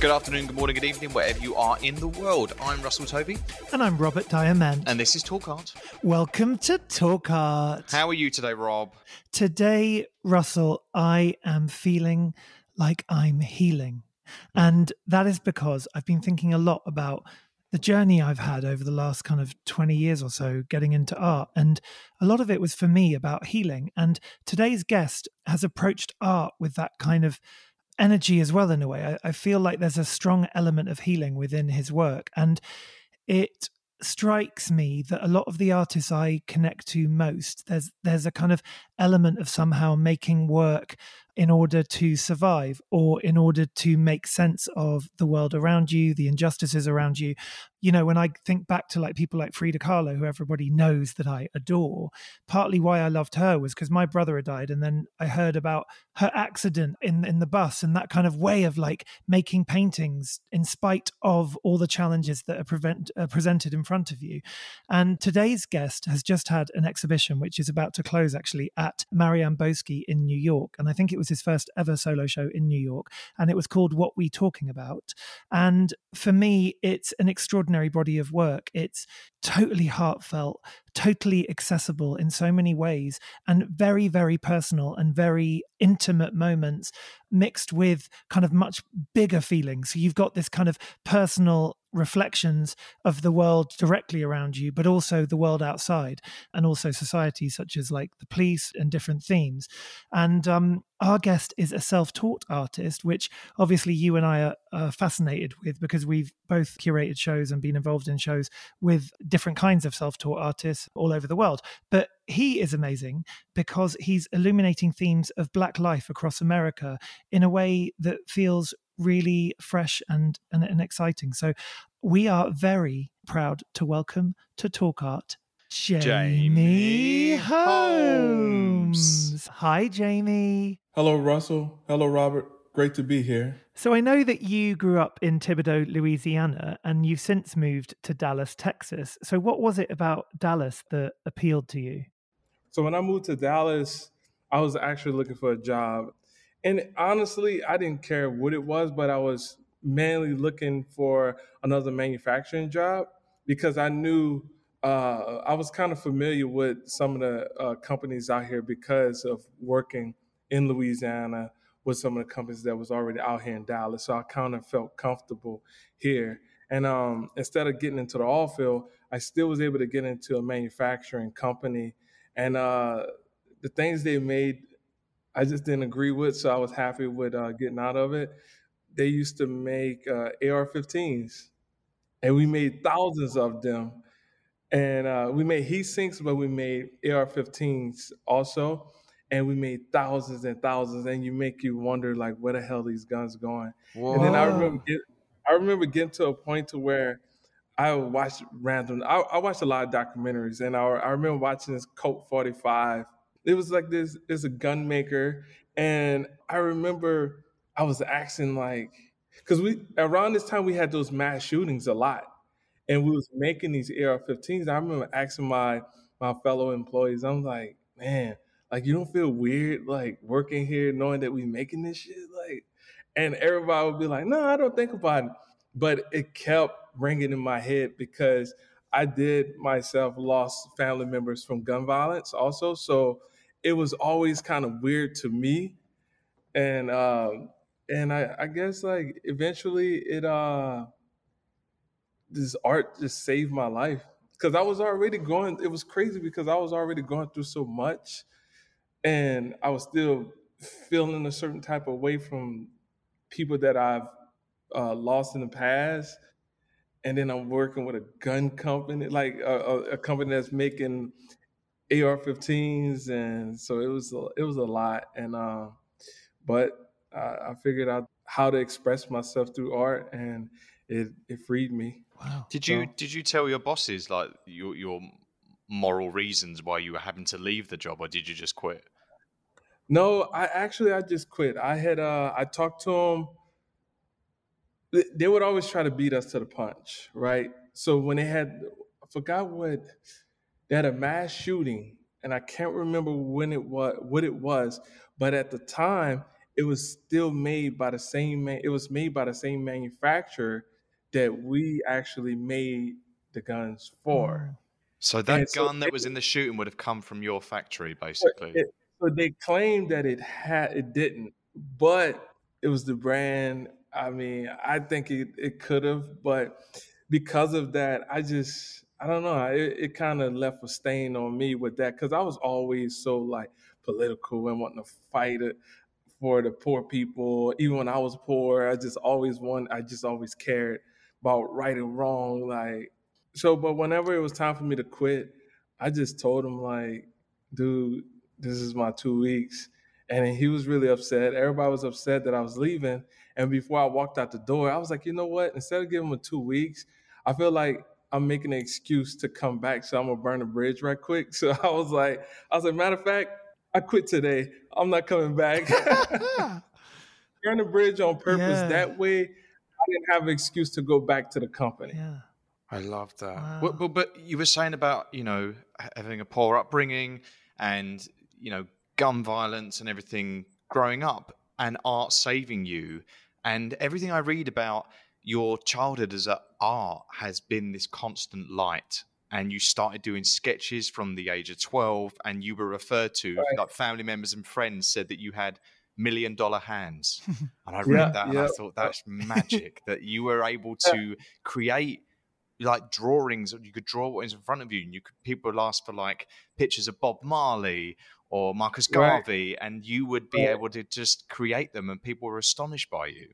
Good afternoon, good morning, good evening, wherever you are in the world. I'm Russell Tovey. And I'm Robert Diamond. and this is Talk Art. Welcome to Talk Art. How are you today, Rob? Today, Russell, I am feeling like I'm healing. Hmm. And that is because I've been thinking a lot about the journey I've had over the last kind of 20 years or so getting into art. And a lot of it was for me about healing. And today's guest has approached art with that kind of energy as well, in a way. I, I feel like there's a strong element of healing within his work. And it strikes me that a lot of the artists I connect to most, there's there's a kind of element of somehow making work in order to survive or in order to make sense of the world around you, the injustices around you. You know, when I think back to like people like Frida Kahlo, who everybody knows that I adore, partly why I loved her was because my brother had died, and then I heard about her accident in in the bus and that kind of way of like making paintings in spite of all the challenges that are prevent, uh, presented in front of you. And today's guest has just had an exhibition which is about to close actually at Marianne Boesky in New York, and I think it was his first ever solo show in New York, and it was called What We Talking About. And for me, it's an extraordinary body of work. It's totally heartfelt, totally accessible in so many ways, and very, very personal and very intimate moments mixed with kind of much bigger feelings. So you've got this kind of personal reflections of the world directly around you, but also the world outside, and also society such as like the police and different themes. And um, our guest is a self taught artist, which obviously you and I are, are, fascinated with because we've both curated shows and been involved in shows with different kinds of self taught artists all over the world. But he is amazing because he's illuminating themes of Black life across America in a way that feels really fresh and, and, and exciting. So we are very proud to welcome to Talk Art Jammie, Jammie Holmes. Holmes. Hi, Jammie. Hello, Russell. Hello, Robert. Great to be here. So I know that you grew up in Thibodaux, Louisiana, and you've since moved to Dallas, Texas. So what was it about Dallas that appealed to you? So when I moved to Dallas, I was actually looking for a job. And honestly, I didn't care what it was, but I was mainly looking for another manufacturing job because I knew uh, I was kind of familiar with some of the uh, companies out here because of working in Louisiana with some of the companies that was already out here in Dallas. So I kind of felt comfortable here. And um, instead of getting into the oil field, I still was able to get into a manufacturing company. And uh, the things they made, I just didn't agree with. So I was happy with uh, getting out of it. They used to make uh, AR-15s, and we made thousands of them. And uh, we made heat sinks, but we made AR-15s also and we made thousands and thousands and you make you wonder like where the hell these guns going? Whoa. and then i remember get, i remember getting to a point to where i watched random i, I watched a lot of documentaries and I, I remember watching this colt 45 it was like this there's a gun maker and i remember i was asking like because we around this time we had those mass shootings a lot and we was making these ar-15s i remember asking my my fellow employees i'm like man like you don't feel weird like working here knowing that we making this shit like and everybody would be like, "No, I don't think about it," but it kept ringing in my head because I did myself lost family members from gun violence also, so it was always kind of weird to me, and um, and I, I guess like eventually it uh this art just saved my life because I was already going. It was crazy because I was already going through so much, and I was still feeling a certain type of way from people that I've uh, lost in the past, and then I'm working with a gun company, like a, a company that's making AR-15s, and so it was it was a lot, and uh, but I, I figured out how to express myself through art, and it it freed me. Wow. Did you so, did you tell your bosses like your your moral reasons why you were having to leave the job, or did you just quit? No, I actually I just quit. I had uh I talked to them. They would always try to beat us to the punch, right? So when they had, I forgot what they had a mass shooting, and I can't remember when it was what it was, but at the time it was still made by the same man. It was made by the same manufacturer that we actually made the guns for. So that and gun so that was in the shooting would have come from your factory, basically. It, so they claimed that it had, it didn't, but it was the brand. I mean, I think it, it could have, but because of that, I just, I don't know. It, it kind of left a stain on me with that because I was always so like political and wanting to fight it for the poor people. Even when I was poor, I just always want. I just always cared about right and wrong. Like so, but whenever it was time for me to quit, I just told him like, dude, this is my two weeks. And he was really upset. Everybody was upset that I was leaving. And before I walked out the door, I was like, you know what? Instead of giving him two weeks, I feel like I'm making an excuse to come back. So I'm gonna burn the bridge right quick. So I was like, I was like, matter of fact, I quit today. I'm not coming back. burn the bridge on purpose. Yeah. That way I didn't have an excuse to go back to the company. Yeah. I love that. Wow. But, but, but you were saying about, you know, having a poor upbringing and you know gun violence and everything growing up and art saving you and everything i read about your childhood as a art has been this constant light and you started doing sketches from the age of 12 and you were referred to right. like family members and friends said that you had million dollar hands and i read yeah, that and yeah. i thought that's magic that you were able to create like drawings you could draw what is in front of you and you could people would ask for like pictures of bob marley or marcus garvey right. and you would be right. able to just create them and people were astonished by you.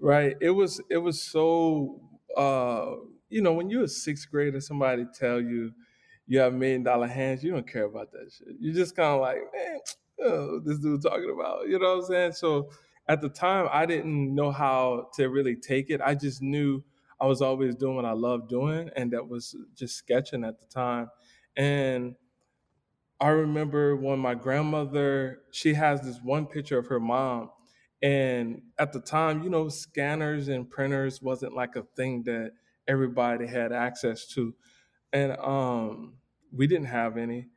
Right. It was it was so uh you know when you're a sixth grader somebody tell you you have million dollar hands you don't care about that shit. You're just kind of like man oh, this dude talking about you know what i'm saying? So at the time i didn't know how to really take it. I just knew I was always doing what I loved doing, and that was just sketching at the time. And I remember when my grandmother, she has this one picture of her mom. And at the time, you know, scanners and printers wasn't like a thing that everybody had access to. And um, we didn't have any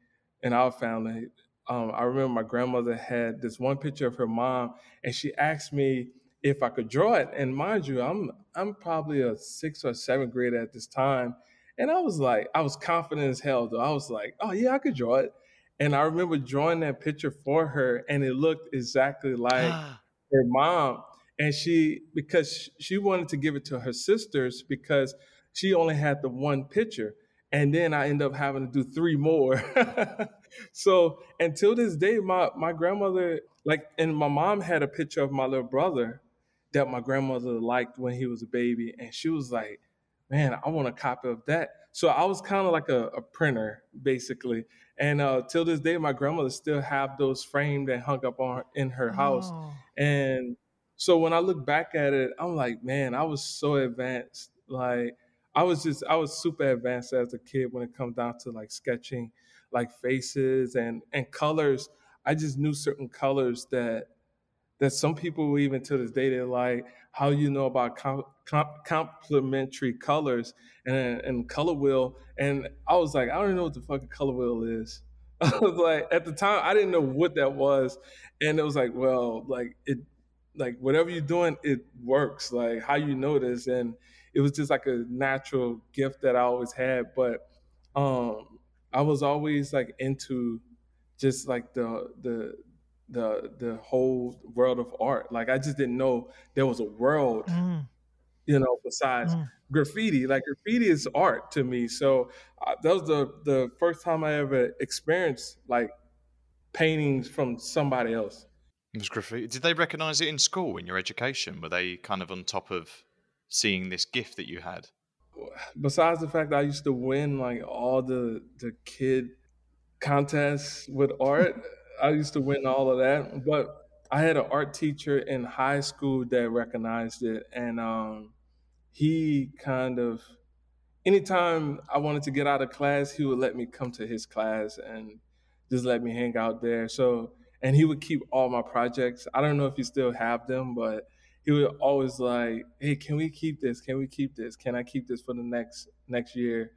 in our family. Um, I remember my grandmother had this one picture of her mom, and she asked me if I could draw it. And mind you, I'm I'm probably a sixth or seventh grader at this time. And I was like, I was confident as hell though. I was like, oh yeah, I could draw it. And I remember drawing that picture for her, and it looked exactly like ah. her mom. And she, because she wanted to give it to her sisters because she only had the one picture. And then I end up having to do three more. so until this day, my my grandmother, like, and my mom had a picture of my little brother that my grandmother liked when he was a baby, and she was like, "Man, I want a copy of that." So I was kind of like a, a, printer, basically. And uh, till this day, my grandmother still have those framed and hung up on her, in her house. Oh. And so when I look back at it, I'm like, man, I was so advanced. Like I was just, I was super advanced as a kid when it comes down to like sketching, like faces and and colors. I just knew certain colors that that some people even to this day they're like how you know about com- com- complementary colors and and color wheel and i was like i don't even know what the fucking color wheel is i was like at the time i didn't know what that was and it was like well like it like whatever you're doing, it works. Like how you know this, and it was just like a natural gift that I always had. But um, I was always like into just like the the the the whole world of art. Like I just didn't know there was a world, mm. you know, besides mm. graffiti. Like graffiti is art to me. So uh, that was the the first time I ever experienced like paintings from somebody else. It was graffiti. Did they recognize it in school in your education? Were they kind of on top of seeing this gift that you had? Besides the fact that I used to win like all the the kid contests with art, I used to win all of that. But I had an art teacher in high school that recognized it, and um, he kind of anytime I wanted to get out of class, he would let me come to his class and just let me hang out there. So, and he would keep all my projects. I don't know if he still have them, but he would always like, "Hey, can we keep this? Can we keep this? Can I keep this for the next next year?"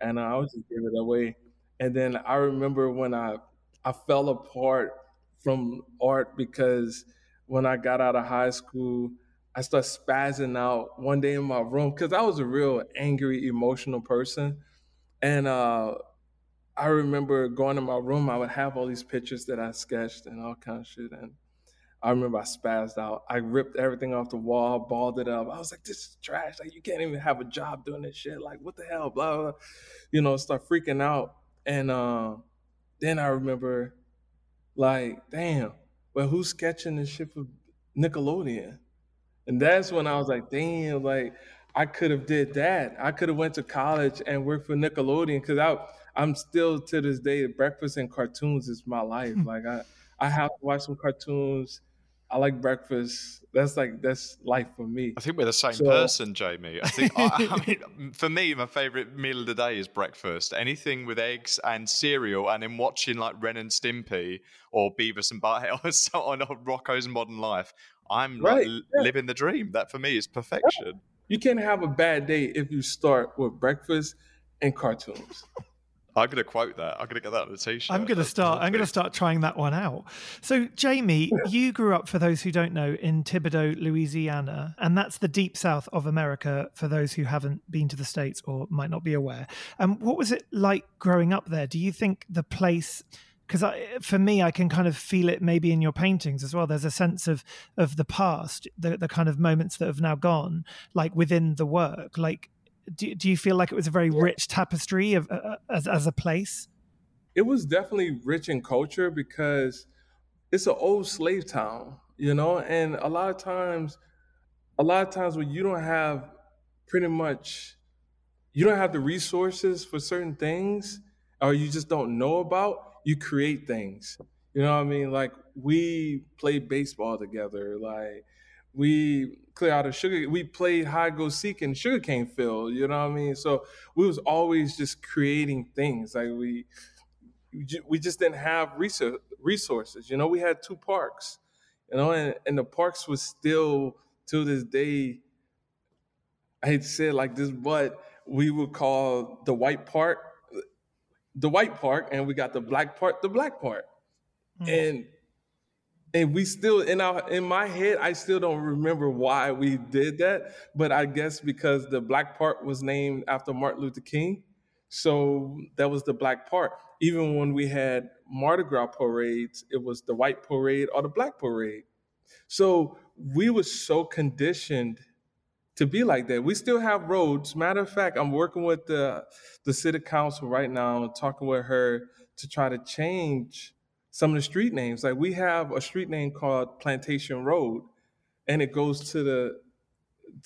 And I would just give it away. And then I remember when I I fell apart from art because when I got out of high school, I started spazzing out one day in my room because I was a real angry, emotional person. And uh, I remember going to my room, I would have all these pictures that I sketched and all kind of shit. And I remember I spazzed out. I ripped everything off the wall, balled it up. I was like, this is trash. Like, you can't even have a job doing this shit. Like, what the hell? Blah, blah. You know, start freaking out. And uh, then I remember, like, damn, well, who's sketching this shit for Nickelodeon? And that's when I was like, damn, like, I could have did that. I could have went to college and worked for Nickelodeon because I I'm still to this day breakfast and cartoons is my life. Hmm. like I I have to watch some cartoons. I like breakfast. That's like that's life for me. I think we're the same so, person, Jammie. I think I, I, mean, for me, my favorite meal of the day is breakfast. Anything with eggs and cereal, and then watching like Ren and Stimpy or Beavis and Butthead or so on Rocko's Modern Life. I'm right. like yeah. living the dream. That for me is perfection. You can't have a bad day if you start with breakfast and cartoons. I'm going to quote that. I'm going to get that on a t-shirt. I'm going to start. I'm going to start trying that one out. So, Jammie, you grew up, for those who don't know, in Thibodaux, Louisiana, and that's the deep south of America. For those who haven't been to the states or might not be aware, um, what was it like growing up there? Do you think the place? Because for me, I can kind of feel it maybe in your paintings as well. There's a sense of of the past, the the kind of moments that have now gone, like within the work. Like do, do you feel like it was a very rich tapestry of uh, uh, as, as a place? It was definitely rich in culture because it's an old slave town you know and a lot of times a lot of times when you don't have pretty much you don't have the resources for certain things or you just don't know about you create things. You know what i mean? Like we played baseball together like we clear out of sugar. We played hide go seek in sugarcane field. You know what I mean? So we was always just creating things. Like we we just didn't have resources. You know, we had two parks. You know, and, and the parks was still to this day. I hate to say it like this, but we would call the white part the white part, and we got the black part the black part. Mm-hmm. And and we still in our in my head i still don't remember why we did that but i guess because the black part was named after martin luther king. So that was the black part. Even when we had mardi gras parades it was the white parade or the black parade. So we were so conditioned to be like that. We still have roads. Matter of fact i'm working with the the city council right now talking with her to try to change some of the street names. Like we have a street name called Plantation Road, and it goes to the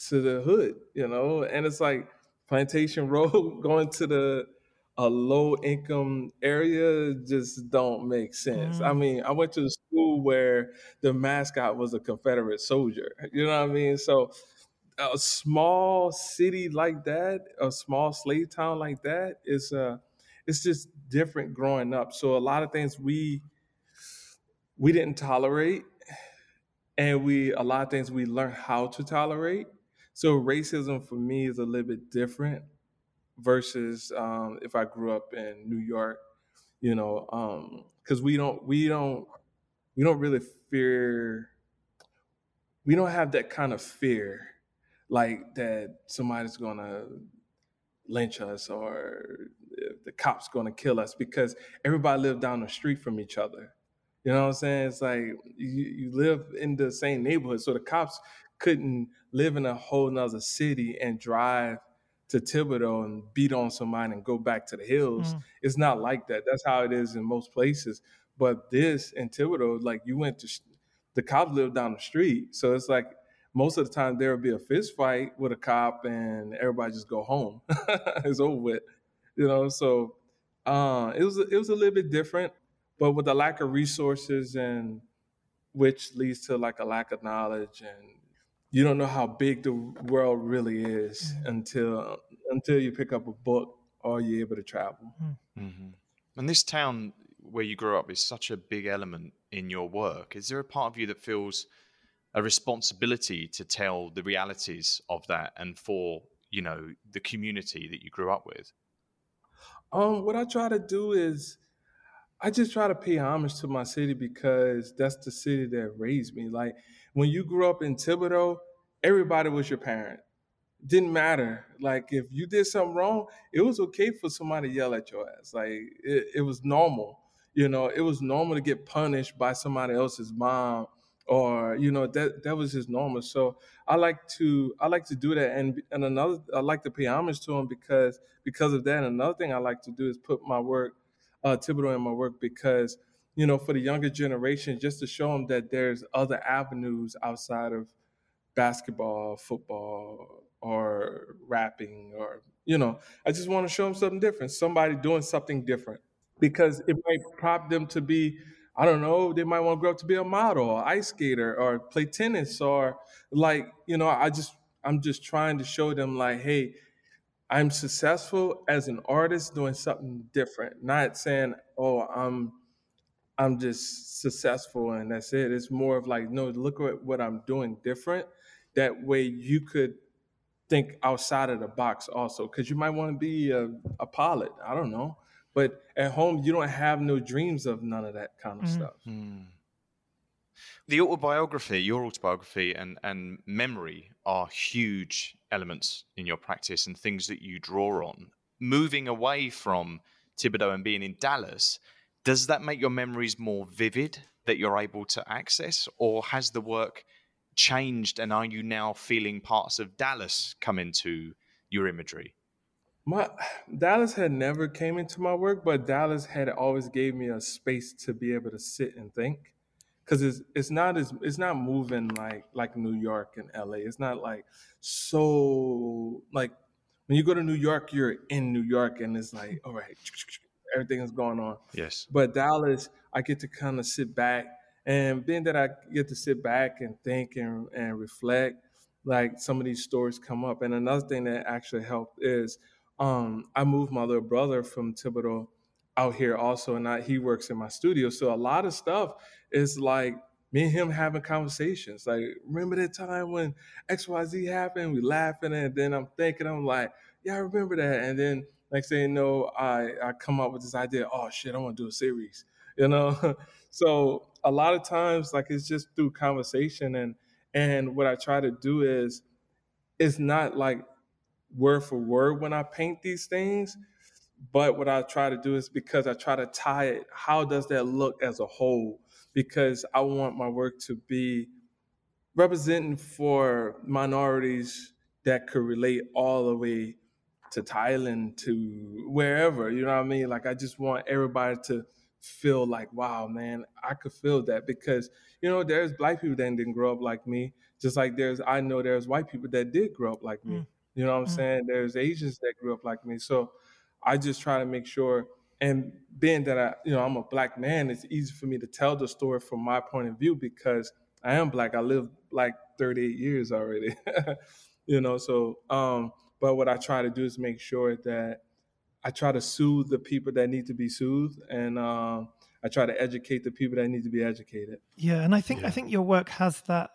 to the hood, you know, and it's like Plantation Road going to the a low income area just don't make sense. Mm. I mean, I went to a school where the mascot was a Confederate soldier. You know what I mean? So a small city like that, a small slave town like that is uh it's just different growing up. So a lot of things we we didn't tolerate and we a lot of things we learned how to tolerate so racism for me is a little bit different versus um, if i grew up in new york you know because um, we don't we don't we don't really fear we don't have that kind of fear like that somebody's gonna lynch us or the cops gonna kill us because everybody lived down the street from each other. You know what I'm saying? It's like you, you live in the same neighborhood, so the cops couldn't live in a whole nother city and drive to Thibodaux and beat on somebody and go back to the hills. Mm. It's not like that. That's how it is in most places. But this in Thibodaux, like you went to the cops live down the street, so it's like most of the time there would be a fist fight with a cop and everybody just go home. it's over with, you know. So uh, it was it was a little bit different, but with the lack of resources and which leads to like a lack of knowledge and you don't know how big the world really is mm-hmm. until until you pick up a book or you're able to travel. Mm-hmm. mm-hmm. And this town where you grew up is such a big element in your work. Is there a part of you that feels a responsibility to tell the realities of that and for you know the community that you grew up with? Um, what I try to do is I just try to pay homage to my city because that's the city that raised me. Like when you grew up in Thibodaux, everybody was your parent. Didn't matter. Like if you did something wrong, it was okay for somebody to yell at your ass. Like it, it was normal. You know, it was normal to get punished by somebody else's mom or you know that that was just normal so i like to i like to do that and and another i like to pay homage to him because because of that another thing i like to do is put my work uh Thibodaux in my work because you know, for the younger generation, just to show them that there's other avenues outside of basketball, football, or rapping, or, you know, I just want to show them something different, somebody doing something different. Because it might prop them to be, I don't know, they might want to grow up to be a model, or ice skater, or play tennis, or like, you know, I just, I'm just trying to show them, like, hey, I'm successful as an artist doing something different, not saying, oh, I'm I'm just successful and that's it. It's more of like, no, look at what I'm doing different. That way you could think outside of the box also. Cause you might want to be a, a pilot. I don't know. But at home, you don't have no dreams of none of that kind of mm-hmm. stuff. Mm. The autobiography, your autobiography, and, and memory are huge elements in your practice and things that you draw on. Moving away from Thibodaux and being in Dallas, does that make your memories more vivid that you're able to access? Or has the work changed and are you now feeling parts of dallas come into your imagery? My dallas had never came into my work but dallas had always gave me a space to be able to sit and think because it's it's not as it's not moving like like new york and la it's not like so like when you go to new york you're in new york and it's like all right everything is going on. Yes. But Dallas, I get to kind of sit back, and being that I get to sit back and think and, and reflect, like some of these stories come up. And another thing that actually helped is um, I moved my little brother from Thibodaux out here also, and I, he works in my studio. So a lot of stuff is like me and him having conversations. Like, remember that time when XYZ happened? We laughing, and then I'm thinking, I'm like, yeah, I remember that. And then next thing you know, I I come up with this idea. Oh shit, I want to do a series. You know, so a lot of times, like it's just through conversation, and and what I try to do is, it's not like word for word when I paint these things, but what I try to do is because I try to tie it. How does that look as a whole? Because I want my work to be representing for minorities that could relate all the way to Thailand to wherever, you know what I mean? Like I just want everybody to feel like, wow, man, I could feel that because, you know, there's black people that didn't grow up like me, just like there's I know there's white people that did grow up like me. Mm. You know what I'm mm. saying? There's Asians that grew up like me. So I just try to make sure and being that I, you know, I'm a black man, it's easy for me to tell the story from my point of view because I am black. I lived like 38 years already. you know, so um but what I try to do is make sure that I try to soothe the people that need to be soothed, and uh, I try to educate the people that need to be educated. Yeah, and I think yeah. I think your work has that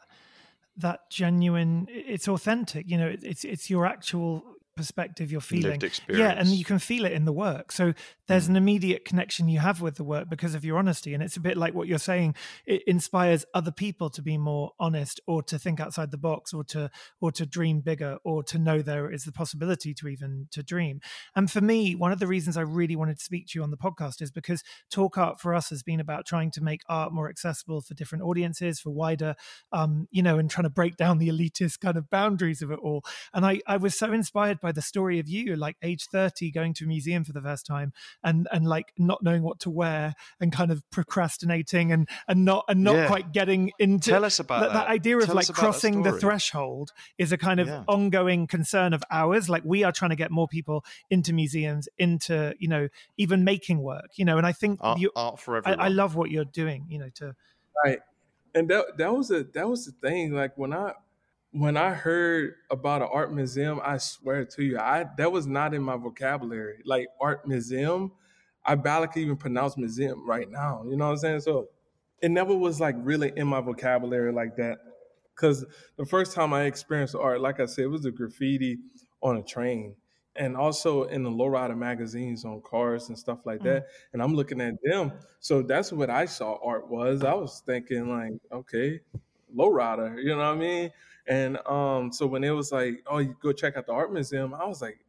that genuine. It's authentic. You know, it's it's your actual perspective you're feeling. Yeah and you can feel it in the work. So there's mm. an immediate connection you have with the work because of your honesty and it's a bit like what you're saying. It inspires other people to be more honest or to think outside the box or to or to dream bigger or to know there is the possibility to even to dream. And for me one of the reasons i really wanted to speak to you on the podcast is because talk art for us has been about trying to make art more accessible for different audiences for wider um you know and trying to break down the elitist kind of boundaries of it all. And i i was so inspired by the story of you, like age 30, going to a museum for the first time and and like not knowing what to wear and kind of procrastinating and and not and not yeah. quite getting into Tell us about that, that. idea Tell of like crossing the threshold is a kind of yeah. ongoing concern of ours. Like we are trying to get more people into museums, into, you know, even making work, you know, and I think art, you, art for everyone. I, I love what you're doing, you know, to Right. And that that was a that was the thing. Like when I when I heard about an art museum, I swear to you, I that was not in my vocabulary. Like art museum, I barely can even pronounce museum right now. You know what I'm saying? So it never was like really in my vocabulary like that. Cause the first time I experienced art, like I said, it was a graffiti on a train. And also in the lowrider magazines on cars and stuff like that. Mm. And I'm looking at them. So that's what I saw art was. I was thinking like, okay, lowrider, you know what I mean? And um, so when it was like, oh, you go check out the art museum, I was like,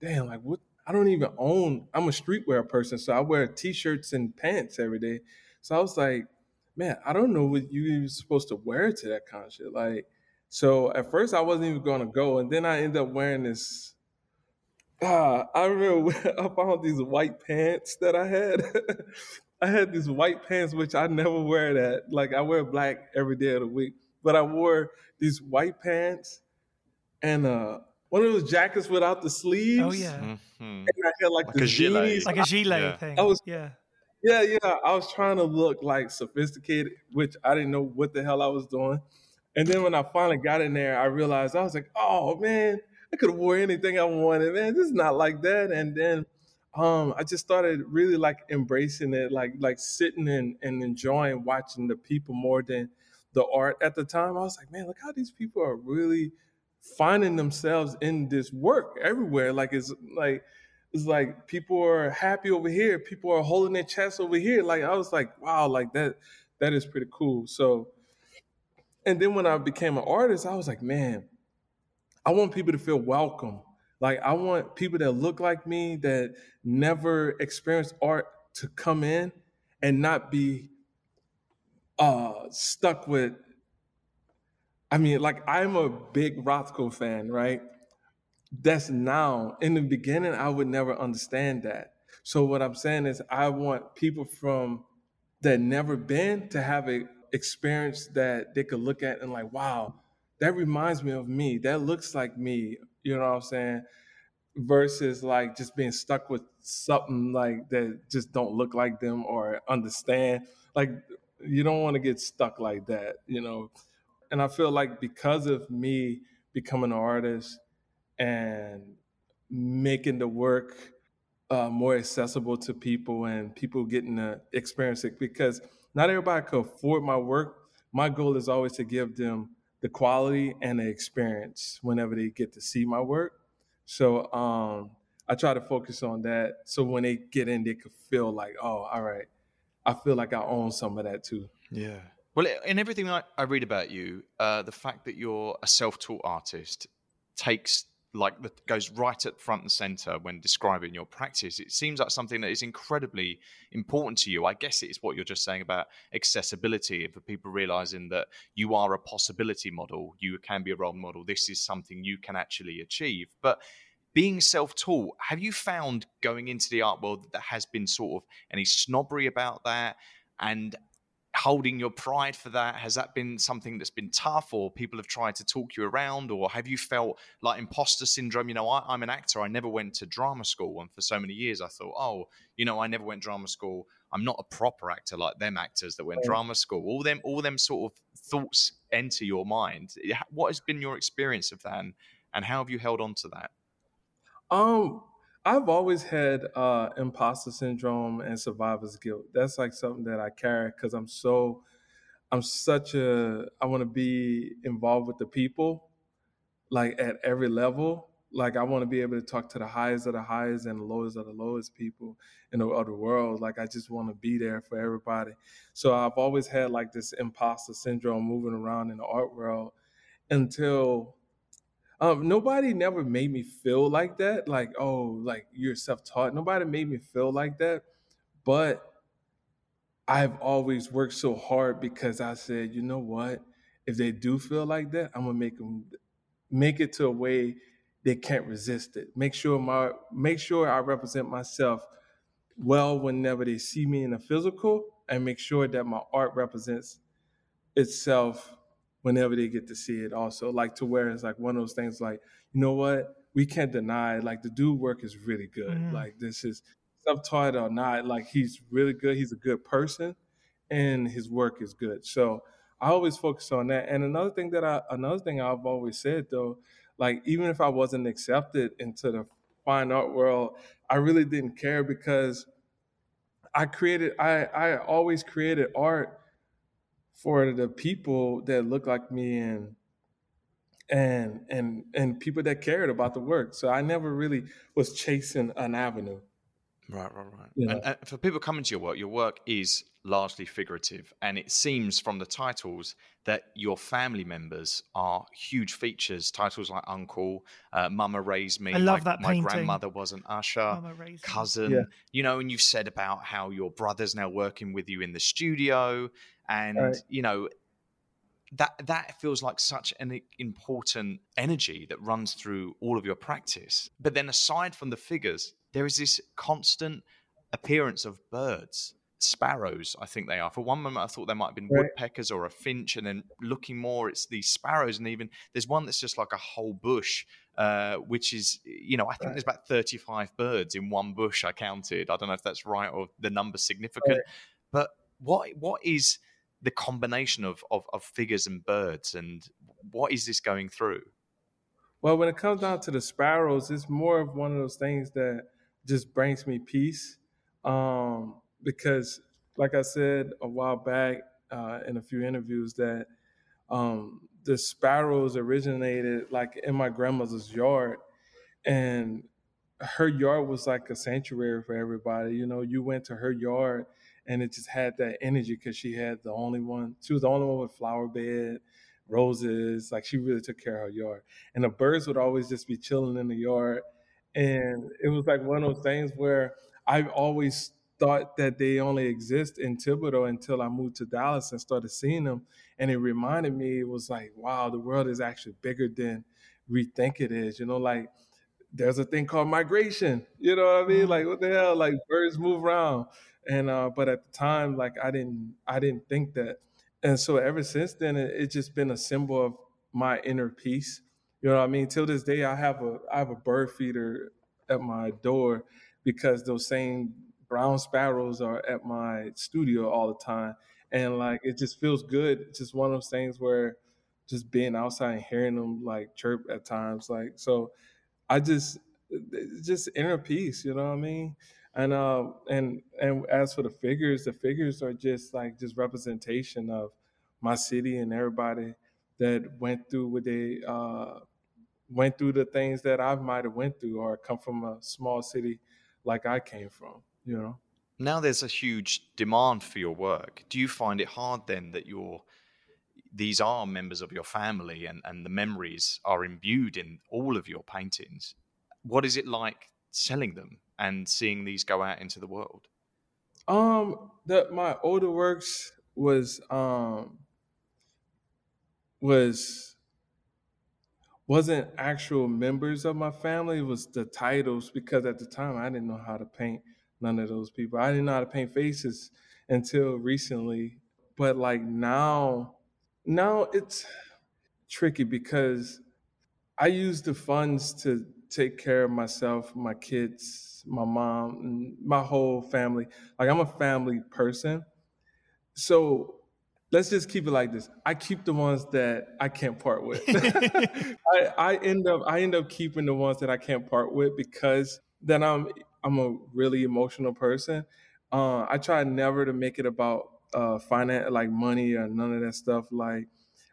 damn, like what? I don't even own. I'm a streetwear person, so I wear t-shirts and pants every day. So I was like, man, I don't know what you're supposed to wear to that kind of shit. Like, so at first I wasn't even gonna go, and then I ended up wearing this. Ah, I remember I found these white pants that I had. I had these white pants, which I never wear that. Like I wear black every day of the week but I wore these white pants and uh, one of those jackets without the sleeves. Oh yeah, mm-hmm. and I had like, like the gilet, like a gilet yeah. thing. I was yeah. Yeah, yeah. I was trying to look like sophisticated, which I didn't know what the hell I was doing. And then when I finally got in there, I realized I was like, oh man, I could have wore anything I wanted, man. This is not like that. And then um, I just started really like embracing it, like like sitting and, and enjoying watching the people more than the art at the time, I was like, man, look how these people are really finding themselves in this work everywhere. Like it's like it's like people are happy over here, people are holding their chest over here. Like I was like, wow, like that that is pretty cool. So and then when I became an artist, I was like, man, I want people to feel welcome. Like I want people that look like me that never experienced art to come in and not be uh stuck with I mean, like I'm a big Rothko fan, right? That's now. In the beginning, I would never understand that. So what I'm saying is I want people from that never been to have a experience that they could look at and like, wow, that reminds me of me. That looks like me. You know what I'm saying? Versus like just being stuck with something like that just don't look like them or understand. Like you don't want to get stuck like that, you know. And I feel like because of me becoming an artist and making the work uh, more accessible to people and people getting to experience it, because not everybody can afford my work. My goal is always to give them the quality and the experience whenever they get to see my work. So um, I try to focus on that. So when they get in, they could feel like, oh, all right, I feel like I own some of that too. Yeah. Well, in everything I, I read about you, uh, the fact that you're a self-taught artist takes like the, goes right at front and center when describing your practice. It seems like something that is incredibly important to you. I guess it's what you're just saying about accessibility and for people realizing that you are a possibility model, you can be a role model. This is something you can actually achieve. But being self-taught have you found going into the art world that there has been sort of any snobbery about that? And holding your pride for that has that been something that's been tough or people have tried to talk you around? Or have you felt like imposter syndrome? You know I, am an actor. I never went to drama school. And for so many years i thought oh you know i never went drama school. I'm not a proper actor like them actors that went oh. drama school. All them all them sort of thoughts enter your mind. What has been your experience of that? And, and how have you held on to that um, I've always had uh, imposter syndrome and survivor's guilt. That's like something that I carry because I'm so, I'm such a, I want to be involved with the people, like at every level. like I want to be able to talk to the highest of the highest and the lowest of the lowest people in the other world. Like I just want to be there for everybody. So I've always had like this imposter syndrome moving around in the art world until um, nobody never made me feel like that. Like, oh, like you're self-taught. Nobody made me feel like that. But I've always worked so hard because I said, you know what? If they do feel like that, I'm gonna make them make it to a way they can't resist it. Make sure my make sure I represent myself well whenever they see me in a physical, and make sure that my art represents itself whenever they get to see it. Also, like to where it's like one of those things. Like you know what, we can't deny. Like the dude work is really good. Mm-hmm. Like this is self-taught or not. Like he's really good. He's a good person, and his work is good. So I always focus on that. And another thing that I another thing I've always said though like even if I wasn't accepted into the fine art world, I really didn't care because I created I I always created art for the people that look like me and and and and people that cared about the work. So I never really was chasing an avenue. Right, right, right. You know? and, and, for people coming to your work, your work is largely figurative, and it seems from the titles that your family members are huge features. Titles like Uncle, uh, Mama Raised Me. I love my, that My grandmother was an usher. Cousin. Yeah. You know, and you've said about how your brother's now working with you in the studio, and right. you know that that feels like such an important energy that runs through all of your practice. But then aside from the figures, there is this constant appearance of birds sparrows, I think they are. For one moment, I thought they might have been right. woodpeckers or a finch, and then looking more, it's these sparrows. And even there's one that's just like a whole bush, uh, which is, you know, I think right. there's about 35 birds in one bush. I counted. I don't know if that's right or the number significant. Right. But what what is the combination of, of of figures and birds, and what is this going through? Well, when it comes down to the sparrows, it's more of one of those things that just brings me peace. Um, because, like I said a while back uh, in a few interviews, that um, the sparrows originated like in my grandmother's yard, and her yard was like a sanctuary for everybody. You know, you went to her yard, and it just had that energy because she had the only one. She was the only one with flower bed, roses. Like she really took care of her yard, and the birds would always just be chilling in the yard. And it was like one of those things where I've always thought that they only exist in Thibodaux until I moved to Dallas and started seeing them. And it reminded me, it was like, wow, the world is actually bigger than we think it is. You know, like there's a thing called migration. You know what I mean? Mm-hmm. Like what the hell? Like birds move around. And uh, but at the time, like I didn't I didn't think that. And so ever since then, it, it's just been a symbol of my inner peace. You know what I mean? Till this day, I have a I have a bird feeder at my door because those same brown sparrows are at my studio all the time and like it just feels good it's just one of those things where just being outside and hearing them like chirp at times like so i just just inner peace you know what i mean and uh and and as for the figures the figures are just like just representation of my city and everybody that went through what they uh went through the things that i might have went through or come from a small city like i came from you know? Now there's a huge demand for your work do you find it hard then that you're these are members of your family and, and the memories are imbued in all of your paintings? What is it like selling them and seeing these go out into the world um my older works was um was wasn't actual members of my family it was the titles because at the time i didn't know how to paint none of those people. I didn't know how to paint faces until recently. But like now, now it's tricky because I use the funds to take care of myself, my kids, my mom, my whole family. Like I'm a family person. So let's just keep it like this. I keep the ones that I can't part with. I, I end up I end up keeping the ones that I can't part with because then I'm I'm a really emotional person. Uh, I try never to make it about uh, finance, like money or none of that stuff. Like,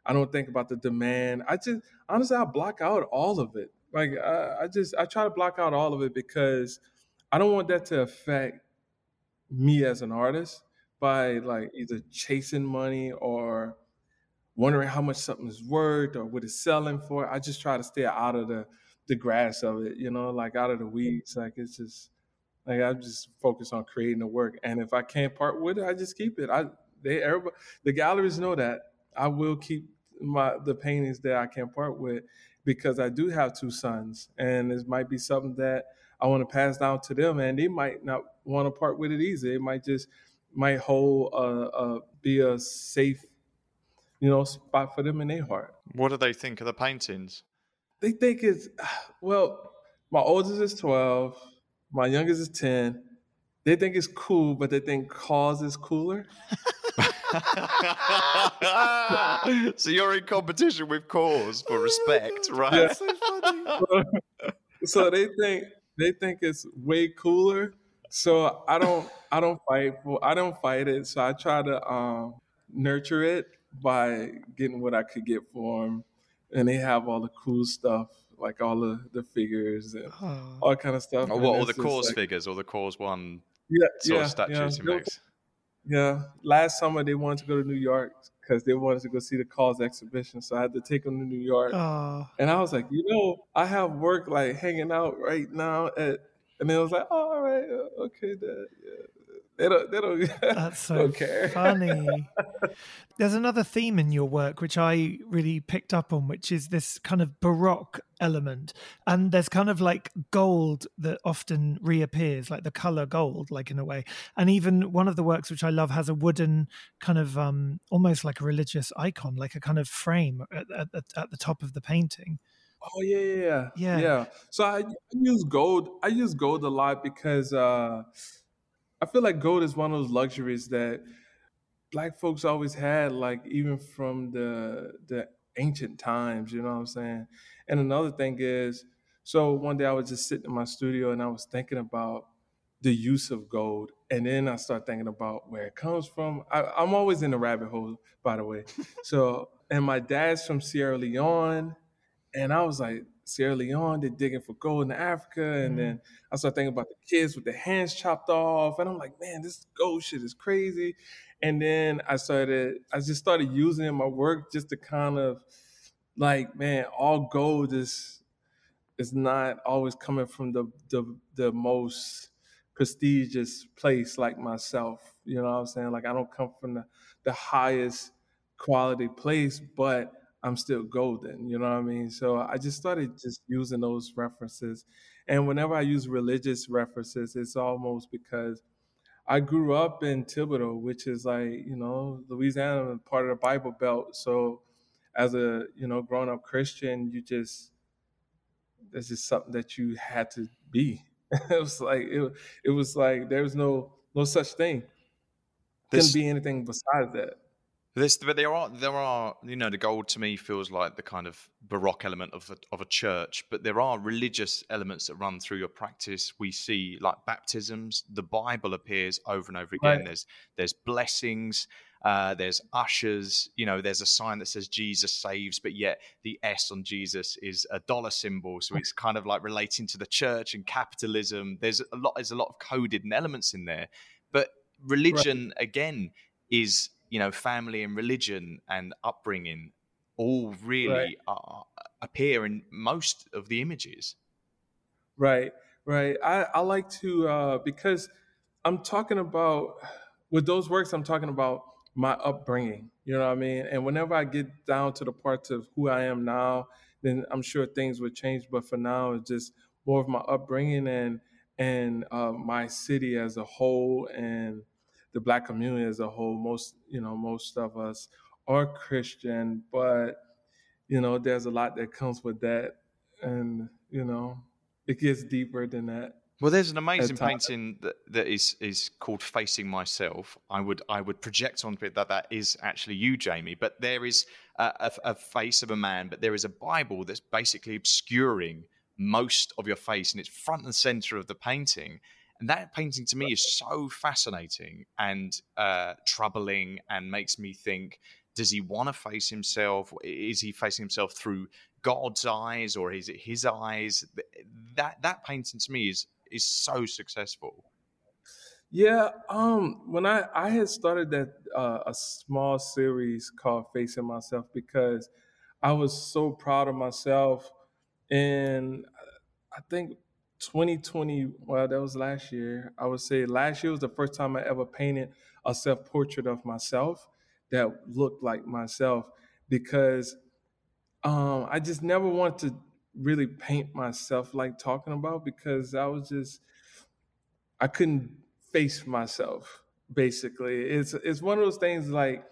I don't think about the demand. I just honestly, I block out all of it. Like I, I just I try to block out all of it because I don't want that to affect me as an artist by like either chasing money or wondering how much something is worth or what it's selling for. I just try to stay out of the the grass of it, you know, like out of the weeds. Like it's just like I'm just focused on creating the work. And if I can't part with it, I just keep it. I they everybody the galleries know that. I will keep my the paintings that I can't part with because I do have two sons, and this might be something that I want to pass down to them, and they might not want to part with it easy. It might just might hold uh, uh, be a safe, you know, spot for them in their heart. What do they think of the paintings? They think it's well. My oldest is twelve. My youngest is ten. They think it's cool, but they think KAWS is cooler. so you're in competition with KAWS for respect, right? Yeah. So, so they think they think it's way cooler. So I don't I don't fight for I don't fight it. So I try to um, nurture it by getting what I could get for them, and they have all the cool stuff like all the the figures and oh. all kind of stuff. Oh, what all the KAWS like, figures or the KAWS one yeah, sort yeah, of statues yeah. he makes. Yeah, last summer they wanted to go to New York because they wanted to go see the KAWS exhibition, so I had to take them to New York. Oh. And I was like, you know, I have work like hanging out right now at, and they was like, oh, all right, uh, okay, Dad, yeah. They don't. They don't. That's so don't care. funny. There's another theme in your work which I really picked up on, which is this kind of baroque element, and there's kind of like gold that often reappears, like the color gold, like in a way. And even one of the works which I love has a wooden kind of um almost like a religious icon, like a kind of frame at, at, at the top of the painting. Oh yeah, yeah, yeah, yeah. So I, I use gold. I use gold a lot because. uh I feel like gold is one of those luxuries that black folks always had, like even from the the ancient times, you know what I'm saying? And another thing is, so one day I was just sitting in my studio and I was thinking about the use of gold. And then I start thinking about where it comes from. I, am always in the rabbit hole, by the way. so, and my dad's from Sierra Leone. And I was like, Sierra Leone, they're digging for gold in Africa. And mm-hmm. then I started thinking about the kids with their hands chopped off. And I'm like, man, this gold shit is crazy. And then I started, I just started using it in my work just to kind of like, man, all gold is is not always coming from the the, the most prestigious place like myself. You know what I'm saying? Like I don't come from the, the highest quality place, but I'm still golden. You know what I mean? So I just started just using those references. And whenever I use religious references, it's almost because I grew up in Thibodaux, which is like, you know, Louisiana, part of the Bible Belt. So as a, you know, grown up Christian, you just, that's just something that you had to be. it was like, it, it was like, there was no, no such thing. Couldn't be anything besides that. This, but there are there are you know the gold to me feels like the kind of baroque element of a, of a church, but there are religious elements that run through your practice. We see like baptisms, the Bible appears over and over again. Right. There's there's blessings, uh, there's ushers. You know, there's a sign that says Jesus saves, but yet the S on Jesus is a dollar symbol, so it's kind of like relating to the church and capitalism. There's a lot there's a lot of coded elements in there, but religion right. again is you know, family and religion and upbringing all really right. are, appear in most of the images. Right, right. I, I like to, uh, because I'm talking about, with those works, I'm talking about my upbringing, you know what I mean? And whenever I get down to the parts of who I am now, then I'm sure things would change. But for now, it's just more of my upbringing and and uh, my city as a whole and the black community as a whole. Most you know, most of us are Christian, but you know, there's a lot that comes with that, and you know, it gets deeper than that. Well, there's an amazing painting that, that is is called "Facing Myself." I would I would project onto it that that is actually you, Jammie. But there is a, a, a face of a man, but there is a Bible that's basically obscuring most of your face, and it's front and center of the painting. And that painting to me is so fascinating and uh, troubling and makes me think does he want to face himself? Is he facing himself through God's eyes or is it his eyes? That that painting to me is is so successful. Yeah, um, when I I had started that uh, a small series called Facing Myself because I was so proud of myself, and I think 2020. Well, that was last year. I would say last year was the first time I ever painted a self portrait of myself that looked like myself because um, I just never wanted to really paint myself like talking about because I was just I couldn't face myself. Basically, it's it's one of those things like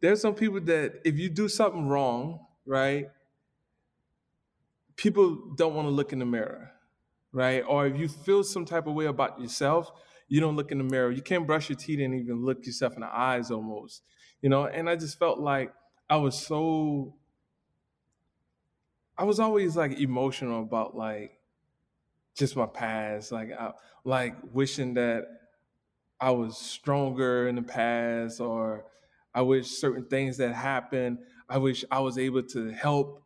there's some people that if you do something wrong, right, people don't want to look in the mirror, right? Or if you feel some type of way about yourself, you don't look in the mirror. You can't brush your teeth and even look yourself in the eyes almost, you know. And I just felt like I was so I was always like emotional about like just my past, like I, like wishing that I was stronger in the past, or I wish certain things that happened. I wish I was able to help.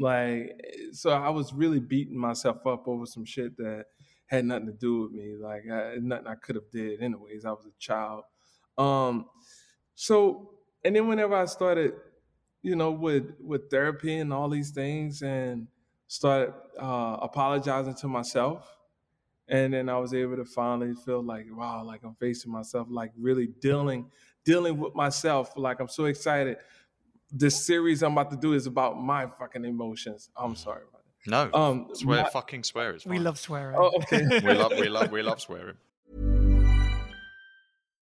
Like, so I was really beating myself up over some shit that had nothing to do with me. Like, I, nothing I could have did. Anyways, I was a child. Um, so, and then whenever I started you know, with with therapy and all these things, and started uh, apologizing to myself, and then I was able to finally feel like, wow, like I'm facing myself, like really dealing dealing with myself. Like I'm so excited. This series I'm about to do is about my fucking emotions. I'm sorry about. No, um, swear, my, fucking swear. We love swearing. Oh, okay. we love, we love, we love swearing.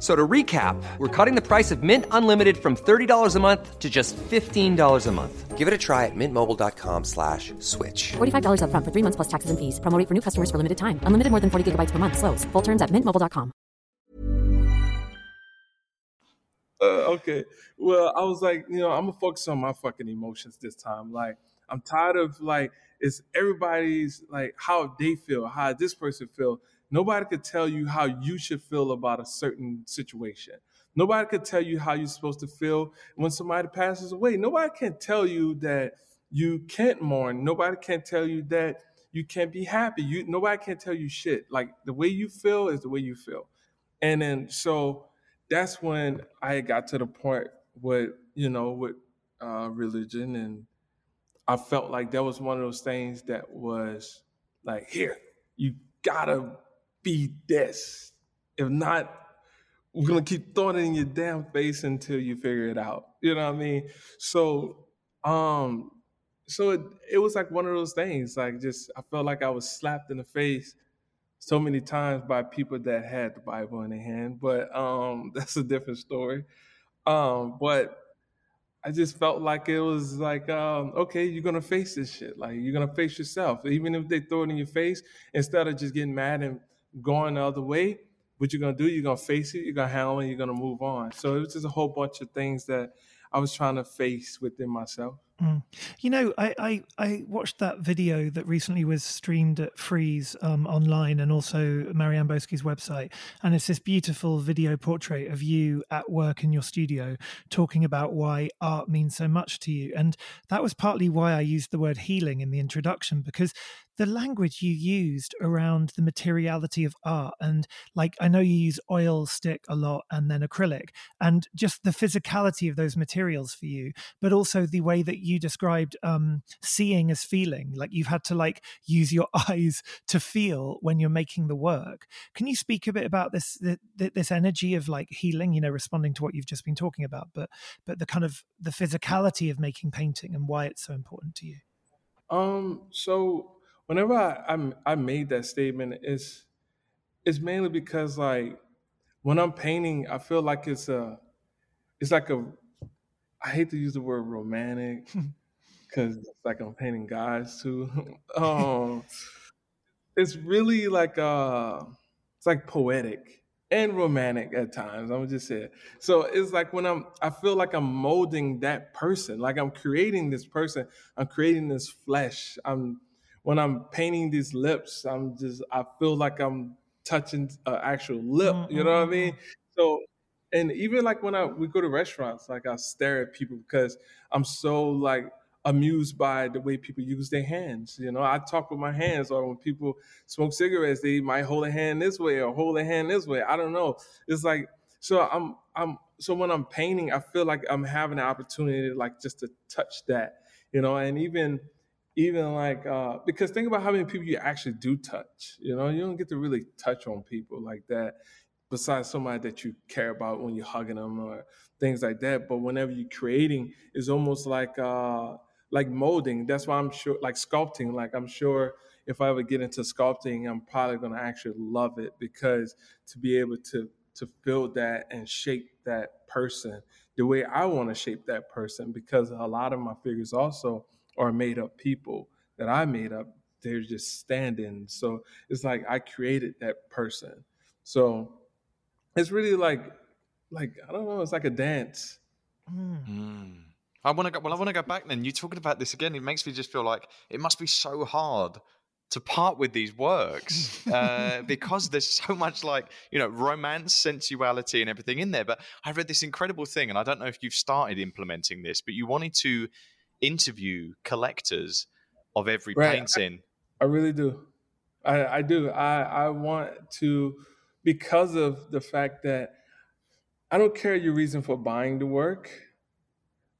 So to recap, we're cutting the price of Mint Unlimited from $30 a month to just $15 a month. Give it a try at mintmobile.com slash switch. $45 up front for three months plus taxes and fees. Promoting for new customers for limited time. Unlimited more than 40 gigabytes per month. Slows. Full terms at mintmobile.com. Uh, okay. Well, I was like, you know, I'm going to focus on my fucking emotions this time. Like, I'm tired of like, it's everybody's like how they feel, how this person feel Nobody could tell you how you should feel about a certain situation. Nobody could tell you how you're supposed to feel when somebody passes away. Nobody can tell you that you can't mourn. Nobody can tell you that you can't be happy. You nobody can tell you shit. Like the way you feel is the way you feel. And then so that's when I got to the point with, you know, with uh, religion and I felt like that was one of those things that was like, here, you gotta be this. If not, we're gonna keep throwing it in your damn face until you figure it out. You know what I mean? So, um, so it it was like one of those things. Like just I felt like I was slapped in the face so many times by people that had the Bible in their hand. But um, that's a different story. Um, but I just felt like it was like, um, okay, you're gonna face this shit. Like you're gonna face yourself, even if they throw it in your face. Instead of just getting mad and going the other way, what you're gonna do, you're gonna face it, you're gonna handle it, you're gonna move on. So it was just a whole bunch of things that I was trying to face within myself. Mm. You know, I, I, I watched that video that recently was streamed at Frieze um, online and also Marianne Boesky's website, and it's this beautiful video portrait of you at work in your studio talking about why art means so much to you, and that was partly why I used the word healing in the introduction because the language you used around the materiality of art and like i know you use oil stick a lot and then acrylic and just the physicality of those materials for you but also the way that you described um, seeing as feeling, like you've had to like use your eyes to feel when you're making the work. Can you speak a bit about this this energy of like healing? You know, responding to what you've just been talking about, but but the kind of the physicality of making painting and why it's so important to you. Um. So whenever I I, I made that statement, it's it's mainly because like when I'm painting, I feel like it's a it's like a I hate to use the word romantic because it's like I'm painting guys too. um, it's really like uh, it's like poetic and romantic at times. I'm just say So it's like when I'm, I feel like I'm molding that person. Like I'm creating this person. I'm creating this flesh. I'm when I'm painting these lips. I'm just, I feel like I'm touching an actual lip. Mm-hmm. You know what I mean? So and even like when I we go to restaurants, like I stare at people because I'm so like amused by the way people use their hands. You know, I talk with my hands, or when people smoke cigarettes, they might hold a hand this way or hold a hand this way. I don't know. It's like so I'm I'm so when I'm painting, I feel like I'm having an opportunity to like just to touch that, you know, and even even like uh because think about how many people you actually do touch. You know, you don't get to really touch on people like that besides somebody that you care about when you're hugging them or things like that. But whenever you're creating, it's almost like uh, like molding. That's why I'm sure, like sculpting. Like I'm sure if I ever get into sculpting, I'm probably to actually love it because to be able to to feel that and shape that person the way I want to shape that person. Because a lot of my figures also are made up people that I made up. They're just standing. So it's like I created that person. So it's really like like I don't know, it's like a dance. Mm. Mm. I want to go. Well, I want to go back. Then you talking about this again. It makes me just feel like it must be so hard to part with these works uh, because there's so much like you know romance, sensuality, and everything in there. But I read this incredible thing, and I don't know if you've started implementing this, but you wanted to interview collectors of every right. painting. I, I really do. I, I do. I I want to because of the fact that I don't care your reason for buying the work.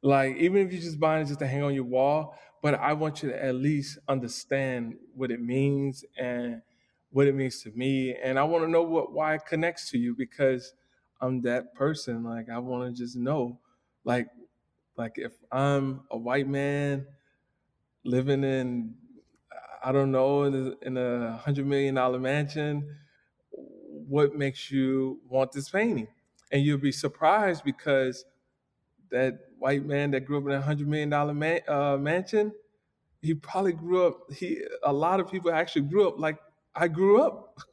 Like, even if you're just buying it just to hang on your wall, but I want you to at least understand what it means and what it means to me. And I want to know what why it connects to you because I'm that person. Like I want to just know. Like like if I'm a white man living in I don't know in a, in a hundred million dollar mansion what makes you want this painting? And you'll be surprised because that white man that grew up in a hundred million dollar man, uh, mansion, he probably grew up. He a lot of people actually grew up like I grew up.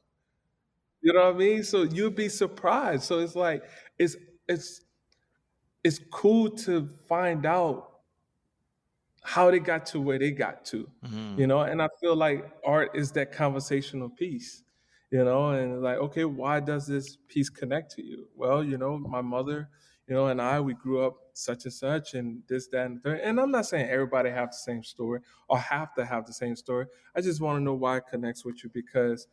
You know what I mean? So you'd be surprised. So it's like it's it's it's cool to find out how they got to where they got to. Mm-hmm. You know, and I feel like art is that conversational piece you know, and like, okay, why does this piece connect to you? Well, you know, my mother, you know, and I, we grew up such and such and this, that, and the third. And I'm not saying everybody have the same story or have to have the same story. I just want to know why it connects with you because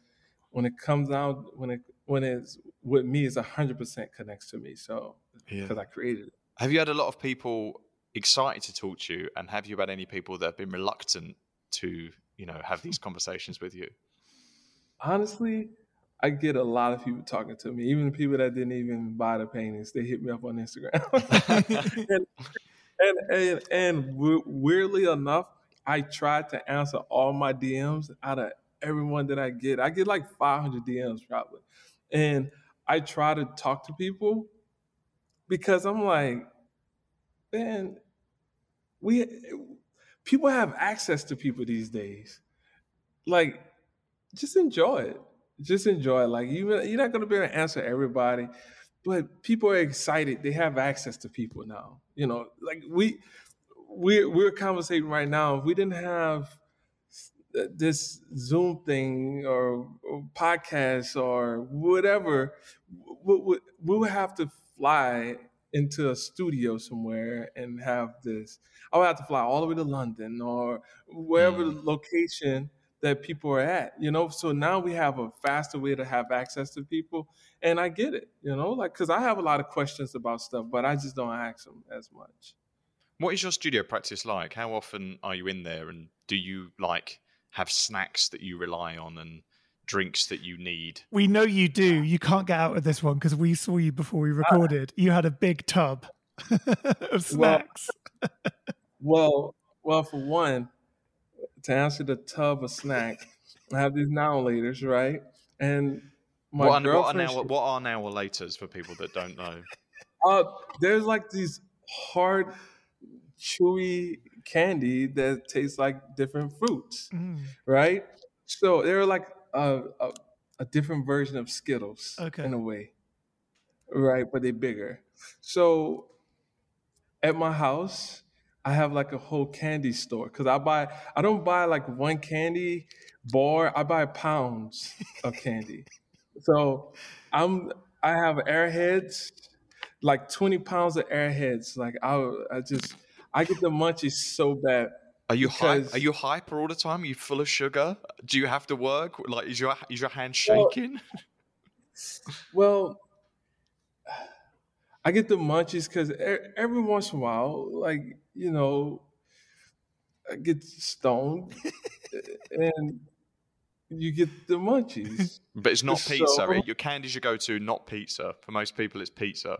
when it comes out, when it when it's with me, it's hundred percent connects to me. So because yeah. I created it. Have you had a lot of people excited to talk to you, and have you had any people that have been reluctant to, you know, have these conversations with you? Honestly, I get a lot of people talking to me, even people that didn't even buy the paintings. They hit me up on Instagram, and, and, and and weirdly enough, I try to answer all my DMs out of everyone that I get. I get like 500 DMs probably, and I try to talk to people because I'm like, man, we people have access to people these days. Like just enjoy it. Just enjoy it. Like you, you're not going to be able to answer everybody, but people are excited. They have access to people now. You know, like we, we're we're conversating right now. If we didn't have this Zoom thing or, or podcast or whatever, we, we, we would have to fly into a studio somewhere and have this. I would have to fly all the way to London or wherever mm. the location that people are at, you know. So now we have a faster way to have access to people, and I get it, you know, like because I have a lot of questions about stuff, but I just don't ask them as much. What is your studio practice like? How often are you in there, and do you like have snacks that you rely on and drinks that you need? We know you do. You can't get out of this one because we saw you before we ah. recorded. You had a big tub of snacks. Well, well, for one, to answer the tub of snack, I have these now laters, right? And my what, are, what are girlfriend, now what are now laters for people that don't know? Uh, there's like these hard, chewy candy that tastes like different fruits, Mm, right? So they're like a, a, a different version of Skittles Okay. in a way, right? But they're bigger. So at my house, I have like a whole candy store because I buy, I don't buy like one candy bar, I buy pounds of candy. So I'm, I have airheads, like 20 pounds of airheads. Like I, I just, I get the munchies so bad. Are you hype? Are you hyper all the time? Are you full of sugar? Do you have to work? Like, is your is your hand Well- shaking? Well, I get the munchies because every once in a while, like you know, I get stoned, and you get the munchies. But it's not pizza. So- right? Your candy's your go-to, not pizza. For most people, it's pizza.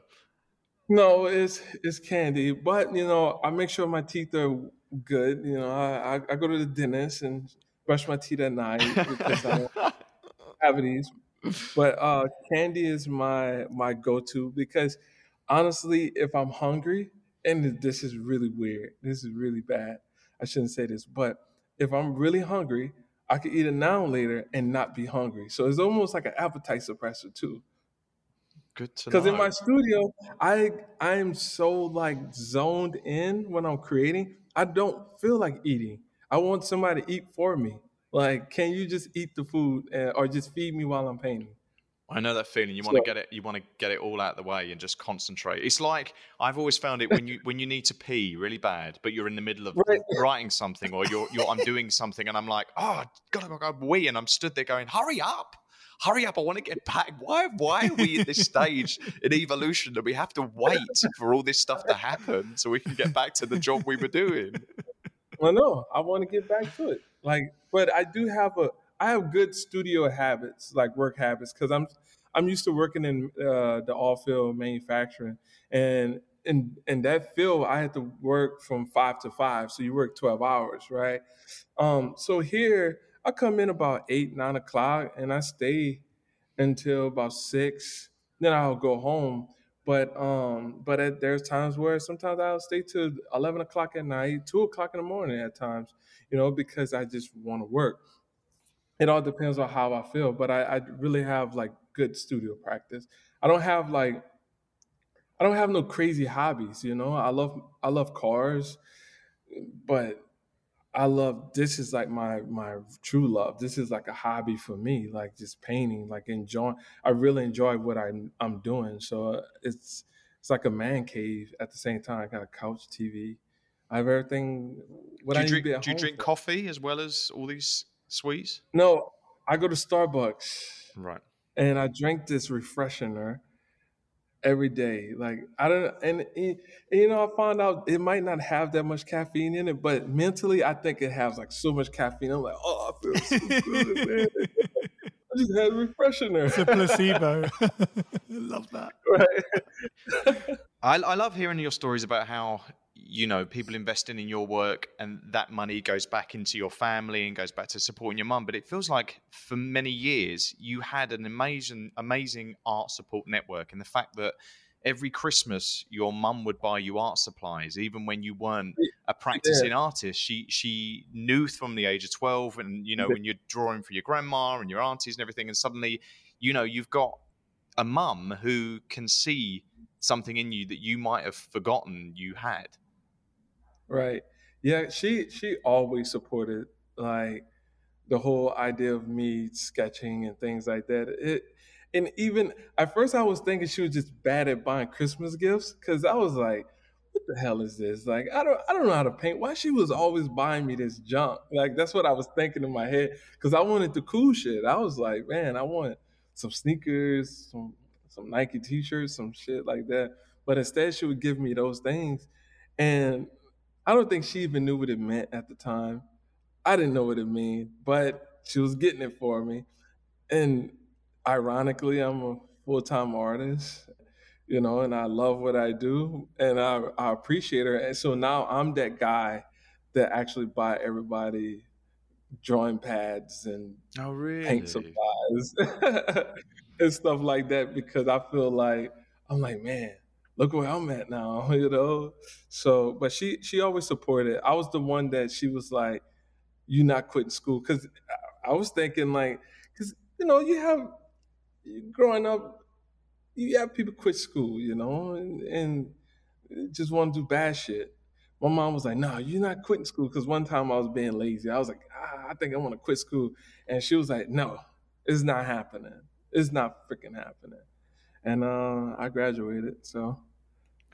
No, it's it's candy, but you know, I make sure my teeth are good. You know, I I, I go to the dentist and brush my teeth at night because I have cavities. But uh, candy is my my go-to because honestly, if I'm hungry, and this is really weird, this is really bad. I shouldn't say this, but if I'm really hungry, I could eat a now later and not be hungry. So it's almost like an appetite suppressor too. Good to know. Because in my studio, I I am so like zoned in when I'm creating. I don't feel like eating. I want somebody to eat for me. Like, can you just eat the food uh, or just feed me while I'm painting? I know that feeling. You want to get it. You want to get it all out of the way and just concentrate. It's like I've always found it when you when you need to pee really bad, but you're in the middle of Right. writing something or you're you're I'm doing something and I'm like, oh, gotta go, go wee, and I'm stood there going, hurry up, hurry up! I want to get back. Why why are we at this stage in evolution that we have to wait for all this stuff to happen so we can get back to the job we were doing? Well, no, I want to get back to it. Like, but I do have a, I have good studio habits, like work habits, because I'm, I'm used to working in uh, the oil field manufacturing, and in in that field, I had to work from five to five, so you work twelve hours, right? Um, so here, I come in about eight, nine o'clock, and I stay until about six. Then I'll go home. But um, but at, there's times where sometimes I'll stay till eleven o'clock at night, two o'clock in the morning at times, you know, because I just want to work. It all depends on how I feel, but I, I really have like good studio practice. I don't have like I don't have no crazy hobbies, you know. I love I love cars, but I love this is like my my true love. This is like a hobby for me, like just painting, like enjoying. I really enjoy what I I'm doing. So uh, it's it's like a man cave at the same time. I got a couch, TV. I have everything. What do I you to drink? Do you drink for. coffee as well as all these sweets? No, I go to Starbucks Right. and I drink this refreshener every day. Like I don't, and, and you know, I found out it might not have that much caffeine in it, but mentally, I think it has like so much caffeine. I'm like, oh, I feel so good, man. I just had a refreshener. It's a placebo. I love that. right? I, I love hearing your stories about how you know people investing in your work and that money goes back into your family and goes back to supporting your mum. But it feels like for many years you had an amazing amazing art support network. And the fact that every christmas your mum would buy you art supplies even when you weren't a practicing artist. She she knew from the age of 12 and you know when you're drawing for your grandma and your aunties and everything and suddenly you know you've got a mum who can see something in you that you might have forgotten you had. Right. Yeah, she she always supported like the whole idea of me sketching and things like that. It and even at first I was thinking she was just bad at buying Christmas gifts because I was like, what the hell is this? Like I don't I don't know how to paint. Why she was always buying me this junk? Like that's what I was thinking in my head because I wanted the cool shit. I was like, man, I want some sneakers, some some Nike t-shirts, some shit like that. But instead she would give me those things. And I don't think she even knew what it meant at the time. I didn't know what it meant, but she was getting it for me. And ironically, I'm a full time artist, you know, and I love what I do and I, I appreciate her. And so now I'm that guy that actually buy everybody drawing pads and oh, really? paint supplies and stuff like that because I feel like I'm like, man, look where I'm at now, you know. So, but she she always supported. I was the one that she was like, "You not quitting school?" Because I was thinking like, because you know, you have growing up, you have people quit school, you know, and, and just want to do bad shit. My mom was like, "No, you're not quitting school." Because one time I was being lazy. I was like, ah, "I think I want to quit school," and she was like, "No, it's not happening. It's not freaking happening." And uh, I graduated, so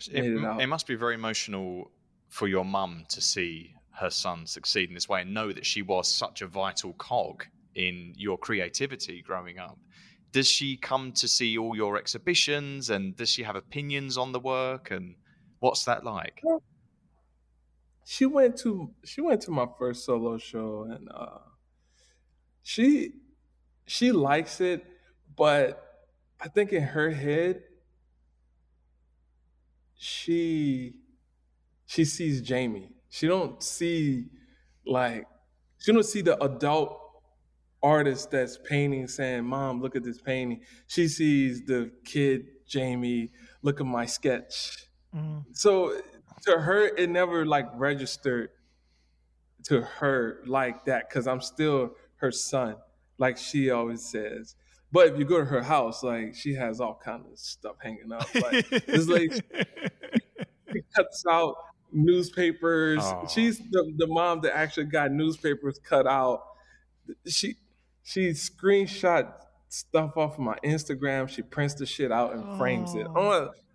it, it, it must be very emotional for your mum to see her son succeed in this way and know that she was such a vital cog in your creativity growing up. Does she come to see all your exhibitions and does she have opinions on the work and what's that like? She went to she went to my first solo show and uh, she she likes it, but I think in her head she she sees Jammie. She don't see like she don't see the adult artist that's painting saying, Mom, look at this painting. She sees the kid Jammie, look at my sketch. Mm. So to her, it never like registered to her like that because I'm still her son, like she always says. But if you go to her house, like she has all kind of stuff hanging up. Like this lady she cuts out newspapers. She's the, the mom that actually got newspapers cut out. She she screenshot stuff off of my Instagram. She prints the shit out and frames it.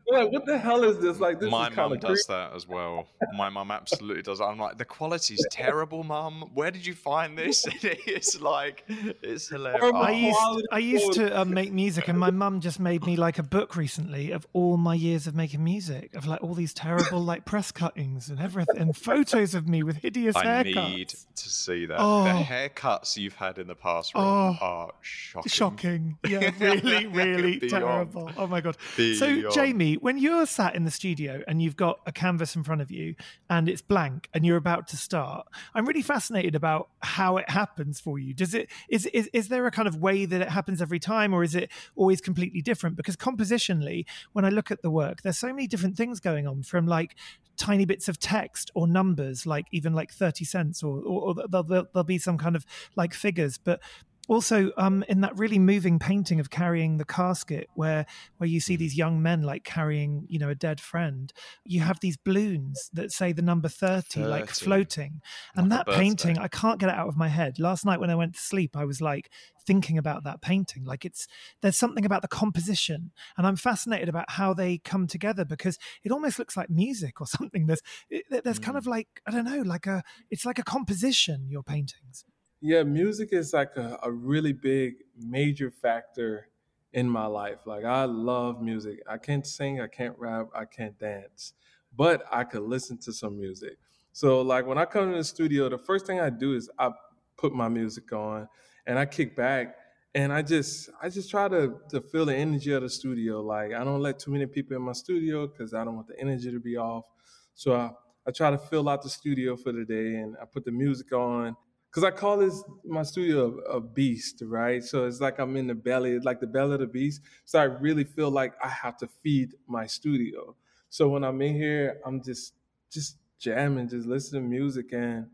Like, like, what the hell is this? Like, this my mum does that as well. My mum absolutely does. I'm like, the quality's terrible, mum. Where did you find this? it's like, it's hilarious. I used, I used to um, make music, and my mum just made me like a book recently of all my years of making music, of like all these terrible like press cuttings and everything, and photos of me with hideous I haircuts. I need to see that. Oh. The haircuts you've had in the past oh. are shocking. Shocking. Yeah, really, really terrible. Oh my god. Beyond. So, Jammie when you're sat in the studio and you've got a canvas in front of you and it's blank and you're about to start, I'm really fascinated about how it happens for you. Does it is is is there a kind of way that it happens every time, or is it always completely different? Because compositionally, when I look at the work, there's so many different things going on from like tiny bits of text or numbers like even like 30 cents or, or, or there'll, there'll, be some kind of like figures but also um, in that really moving painting of carrying the casket where where you see these young men like carrying you know a dead friend you have these balloons that say the number 30, 30. like floating. And like that painting i can't get it out of my head. Last night when i went to sleep i was like thinking about that painting. Like it's there's something about the composition. And i'm fascinated about how they come together because it almost looks like music or something. There's there's mm. kind of like i don't know like a it's like a composition your paintings yeah, music is like a, a really big, major factor in my life. Like I love music. I can't sing, I can't rap, I can't dance, but I could listen to some music. So like when I come to the studio, the first thing I do is I put my music on and I kick back and I just I just try to to feel the energy of the studio. Like I don't let too many people in my studio because I don't want the energy to be off. So I, I try to fill out the studio for the day and I put the music on because I call this my studio a, a, beast, right? So it's like I'm in the belly, like the belly of the beast. So I really feel like I have to feed my studio. So when I'm in here, I'm just just jamming, just listening to music, and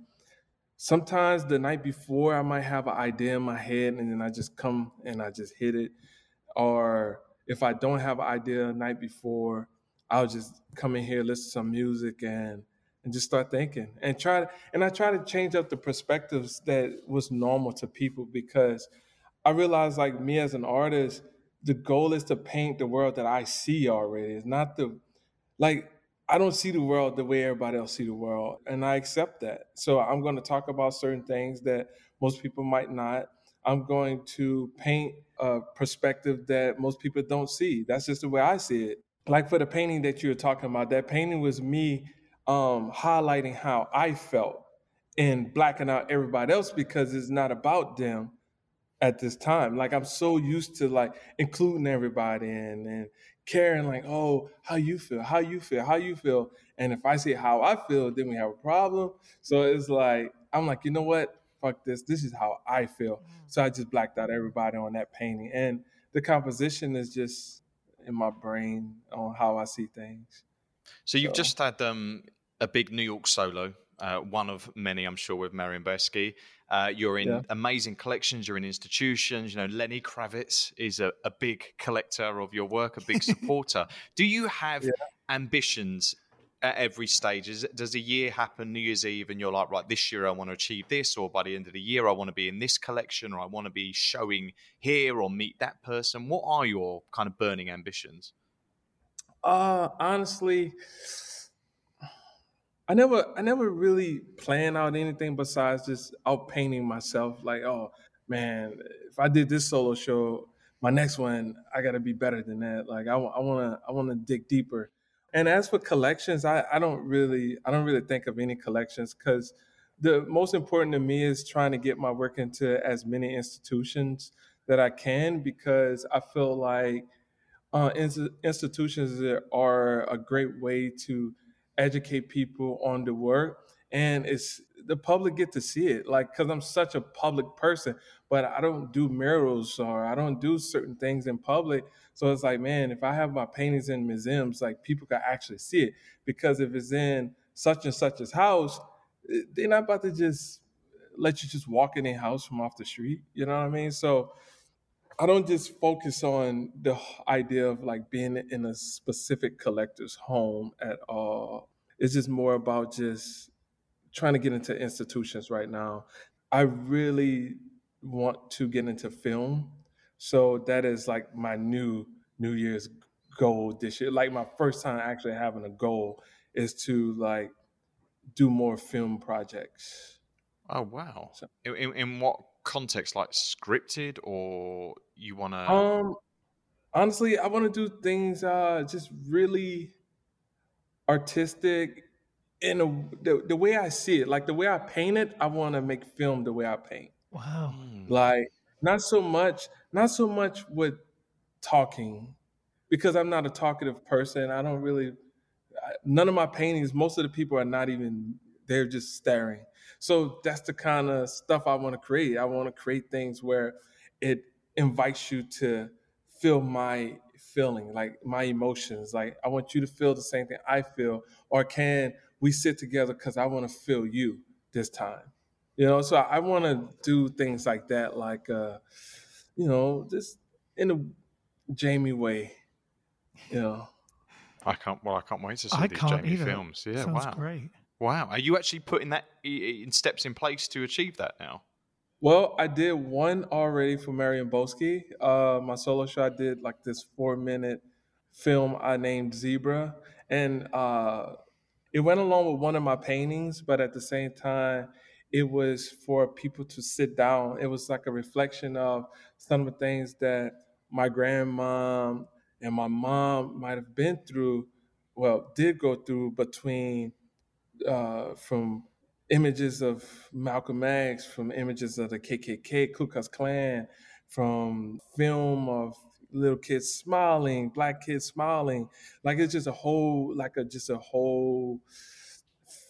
sometimes the night before I might have an idea in my head, and then I just come and I just hit it. Or if I don't have an idea the night before, I'll just come in here, listen to some music, and and just start thinking and try to, and I try to change up the perspectives that was normal to people because I realized like me as an artist, the goal is to paint the world that I see already. It's not the like I don't see the world the way everybody else see the world, and I accept that. So I'm going to talk about certain things that most people might not. I'm going to paint a perspective that most people don't see. That's just the way I see it. Like for the painting that you were talking about, that painting was me um, highlighting how I felt and blacking out everybody else because it's not about them at this time. Like I'm so used to like including everybody in and caring like, oh, how you feel, how you feel, how you feel. And if I say how I feel, then we have a problem. So it's like I'm like, you know what? Fuck this. This is how I feel. So I just blacked out everybody on that painting. And the composition is just in my brain on how I see things. So you've so. just had um, a big New York solo, uh, one of many, I'm sure, with Marianne Boesky. Uh, you're in yeah. amazing collections. You're in institutions. You know, Lenny Kravitz is a, a big collector of your work, a big supporter. Do you have yeah. ambitions at every stage? Is, does a year happen, New Year's Eve, and you're like, right, this year I want to achieve this, or by the end of the year I want to be in this collection, or I want to be showing here or meet that person? What are your kind of burning ambitions? Uh, honestly, I never I never really plan out anything besides just out painting myself. Like, oh man, if I did this solo show, my next one I got to be better than that. Like, I want to I want to dig deeper. And as for collections, I, I don't really I don't really think of any collections because the most important to me is trying to get my work into as many institutions that I can because I feel like uh, institutions are a great way to educate people on the work and it's the public get to see it like because i'm such a public person but i don't do murals or i don't do certain things in public so it's like man if i have my paintings in museums like people can actually see it because if it's in such and such as house eh, they're not about to just let you just walk in a house from off the street you know what i mean so I don't just focus on the idea of like being in a specific collector's home at all. It's just more about just trying to get into institutions right now. I really want to get into film. So that is like my new New Year's goal this year. Like my first time actually having a goal is to like do more film projects. Oh wow! So, in, in what context, like scripted, or you want to? Um, honestly, I want to do things uh just really artistic in a the, the way I see it. Like the way I paint it, I want to make film the way I paint. Wow. Hmm. Like not so much, not so much with talking, because I'm not a talkative person. I don't really. None of my paintings, most of the people are not even. They're just staring. So that's the kind of stuff I want to create. I want to create things where it invites you to feel my feeling, like my emotions. Like I want you to feel the same thing I feel, or can we sit together because I want to feel you this time? You know, so I want to do things like that, like uh, you know, just in a Jammie way. You know. I can't. Well, I can't wait to see I these Jammie either. films. Yeah, Sounds wow, great. Wow. Are you actually putting that in steps in place to achieve that now? Well, I did one already for Marianne Boesky. Uh, my solo show, I did like this four minute film I named Zebra. And uh, it went along with one of my paintings, but at the same time, it was for people to sit down. It was like a reflection of some of the things that my grandmom and my mom might have been through, well, did go through between uh, from images of Malcolm X, from images of the KKK, Ku Klux Klan, from film of little kids smiling, black kids smiling. Like it's just a whole, like a just a whole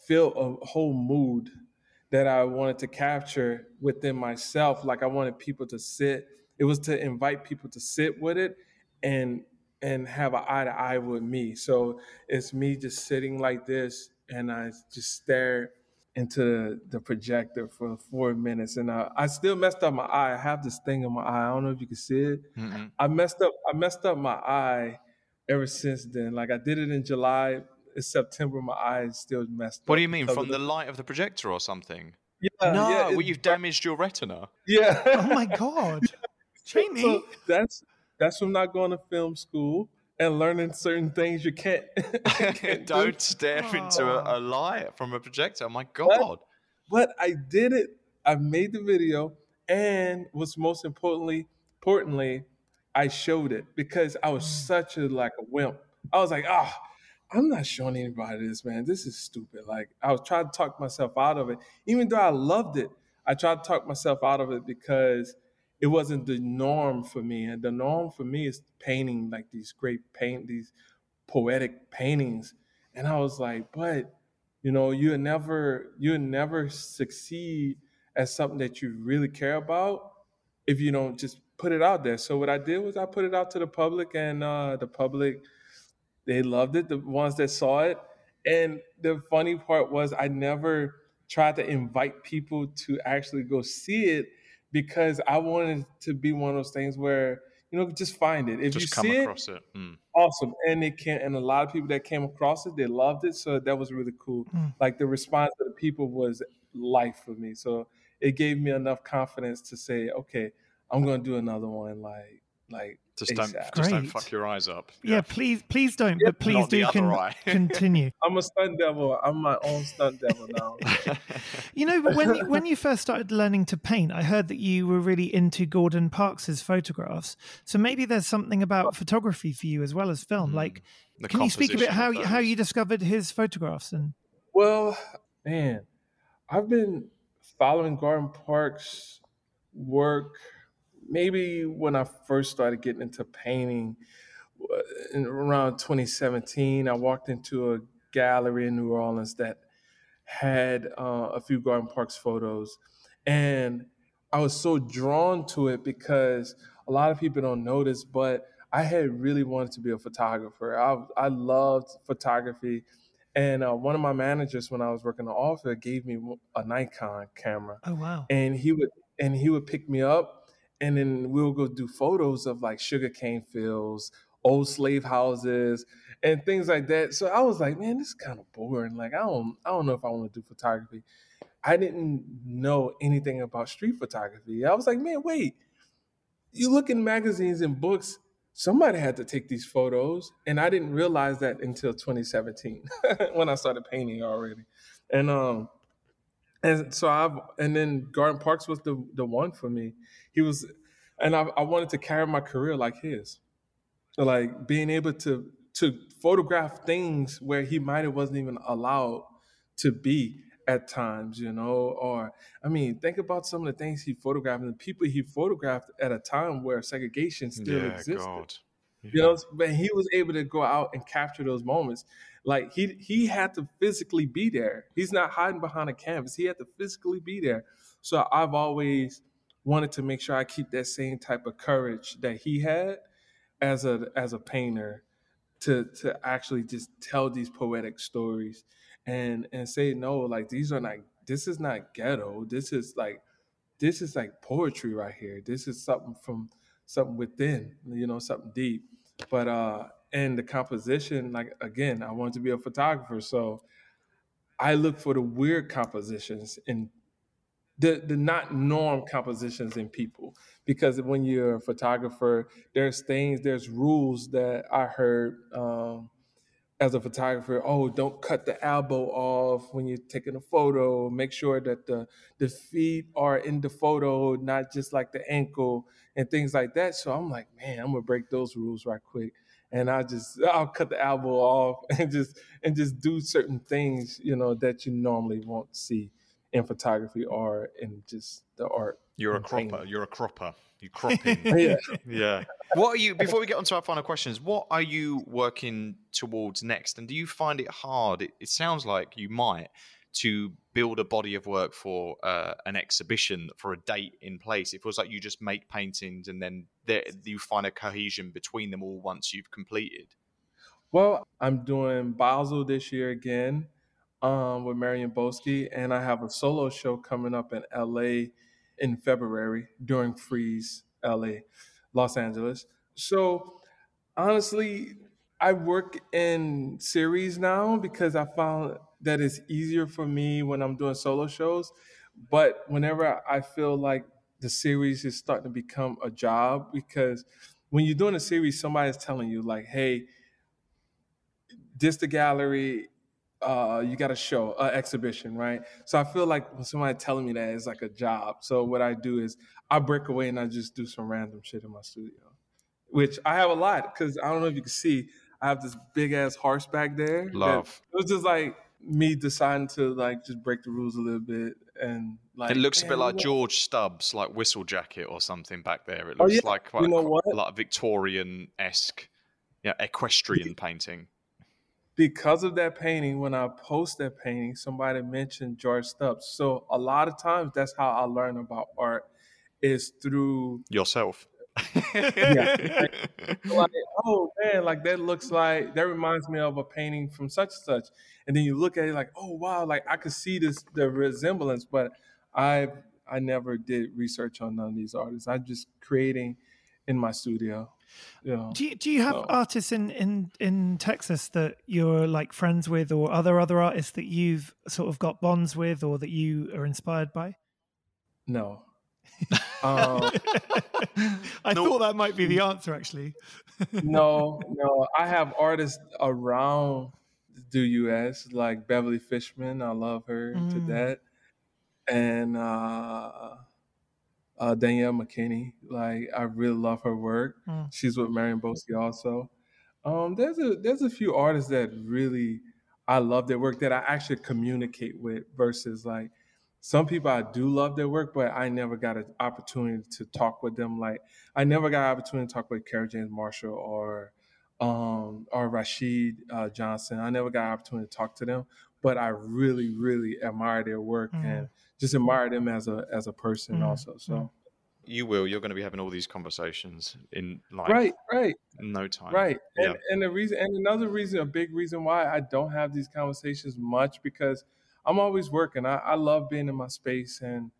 feel, a whole mood that I wanted to capture within myself. Like I wanted people to sit. It was to invite people to sit with it and and have an eye to eye with me. So it's me just sitting like this and I just stared into the projector for four minutes, and I, I still messed up my eye. I have this thing in my eye. I don't know if you can see it. Mm-hmm. I messed up. I messed up my eye ever since then. Like I did it in July. It's September. My eye is still messed up. what do you mean? From the light of the projector or something? Yeah. No, yeah, well, you've damaged your retina. Yeah. oh my god, Jammie. So that's that's from not going to film school and learning certain things you can't. can't Don't do. stare oh. into a, a, light from a projector. My god! But, but, I did it. I made the video, and what's most importantly, importantly, I showed it because I was mm. such a like a wimp. I was like, ah, oh, I'm not showing anybody this, man. This is stupid. Like I was trying to talk myself out of it, even though I loved it. I tried to talk myself out of it because it wasn't the norm for me. And the norm for me is painting like these great paint, these poetic paintings. And I was like, but you know, you never you never succeed as something that you really care about if you don't just put it out there. So what I did was I put it out to the public, and uh, the public they loved it. The ones that saw it, and the funny part was I never tried to invite people to actually go see it because I wanted to be one of those things where you know just find it. If just you come see across it, it mm. awesome, and it can and a lot of people that came across it, they loved it. So that was really cool. Mm. Like the response of the people was life for me. So it gave me enough confidence to say, okay, I'm gonna do another one. Like like just don't ASAP. just don't fuck your eyes up. Yeah, please, please don't. Yeah, but please not do con- continue. I'm a stunt devil. I'm my own stunt devil now. You know, but when you, when you first started learning to paint, I heard that you were really into Gordon Parks's photographs. So maybe there's something about photography for you as well as film. Mm. Like, The can you speak a bit how you- how you discovered his photographs and Well, man, I've been following Gordon Parks' work maybe when I first started getting into painting uh, in around 2017. I walked into a gallery in New Orleans that had uh, a few Gordon Parks photos, and I was so drawn to it because a lot of people don't notice, but I had really wanted to be a photographer. I I loved photography, and uh, one of my managers when I was working in the office gave me a Nikon camera, oh wow, and he would and he would pick me up, and then we'll go do photos of like sugarcane fields, old slave houses, and things like that. So I was like, man, this is kind of boring. Like I don't I don't know if I want to do photography. I didn't know anything about street photography. I was like, man, wait. You look in magazines and books, somebody had to take these photos. And I didn't realize that until 2017 when I started painting already. And um and so I've and then Gordon Parks was the the one for me. He was and I, I wanted to carry my career like his. Like being able to to photograph things where he might have wasn't even allowed to be at times, you know, or I mean, think about some of the things he photographed and the people he photographed at a time where segregation still yeah, existed. God. You know, but he was able to go out and capture those moments. Like he he had to physically be there. He's not hiding behind a canvas. He had to physically be there. So I've always wanted to make sure I keep that same type of courage that he had as a as a painter to to actually just tell these poetic stories and and say no like these are not this is not ghetto this is like this is like poetry right here this is something from something within you know something deep but uh and the composition like again i wanted to be a photographer so i look for the weird compositions in the the not norm compositions in people. Because when you're a photographer there's things there's rules that i heard um as a photographer oh don't cut the elbow off when you're taking a photo. Make sure that the the feet are in the photo not just like the ankle and things like that. So i'm like man i'm gonna break those rules right quick and i just i'll cut the elbow off and just and just do certain things you know that you normally won't see in photography or in just the art You're a cropper. painting. You're a cropper. You crop in. yeah yeah. What are you? Before we get on to our final questions, what are you working towards next? And do you find it hard? It, it sounds like you might to build a body of work for uh, an exhibition for a date in place. It feels like you just make paintings and then there, you find a cohesion between them all once you've completed. Well, I'm doing Basel this year again um, with Marianne Boesky, and I have a solo show coming up in LA in February during Frieze LA, Los Angeles. So honestly, I work in series now because I found that it's easier for me when I'm doing solo shows. But whenever I feel like the series is starting to become a job, because when you're doing a series, somebody's telling you, like, hey, this the gallery uh, you got a show, uh, exhibition, right? So I feel like when somebody telling me that it's like a job. So what I do is I break away and I just do some random shit in my studio, which I have a lot because I don't know if you can see. I have this big ass horse back there. Love. It was just like me deciding to like just break the rules a little bit and like it looks a bit like you George Stubbs, like Whistlejacket or something back there. It Oh, looks yeah. like quite, You know quite what? like Victorian esque, yeah, equestrian painting. because of that painting, when I post that painting, somebody mentioned George Stubbs. So a lot of times that's how I learn about art is through Yourself. like, oh man, like that looks like that reminds me of a painting from such and such. And then you look at it like, oh wow, like I could see this the resemblance, but I I never did research on none of these artists. I'm just creating in my studio. You know. Do you, do you have So- artists in, in, in Texas that you're like friends with, or other other artists that you've sort of got bonds with, or that you are inspired by? No. um, I No. thought that might be the answer, actually. no, no. I have artists around the U.S. like Beverly Fishman. I love her to Mm. death, and uh, uh, Danielle McKinney. Like I really love her work. Mm. She's with Marianne Boesky also. Um, there's a there's a few artists that really I love their work that I actually communicate with versus like some people I do love their work, but I never got an opportunity to talk with them. Like I never got an opportunity to talk with Kerry James Marshall or um, or Rashid uh, Johnson. I never got an opportunity to talk to them, but I really, really admire their work Mm. and just admire them as a as a person Mm, also. So you will. You're going to be having all these conversations in like right, right. no time. Right. And Yeah. and the reason and another reason, a big reason why I don't have these conversations much because I'm always working. I, I love being in my space and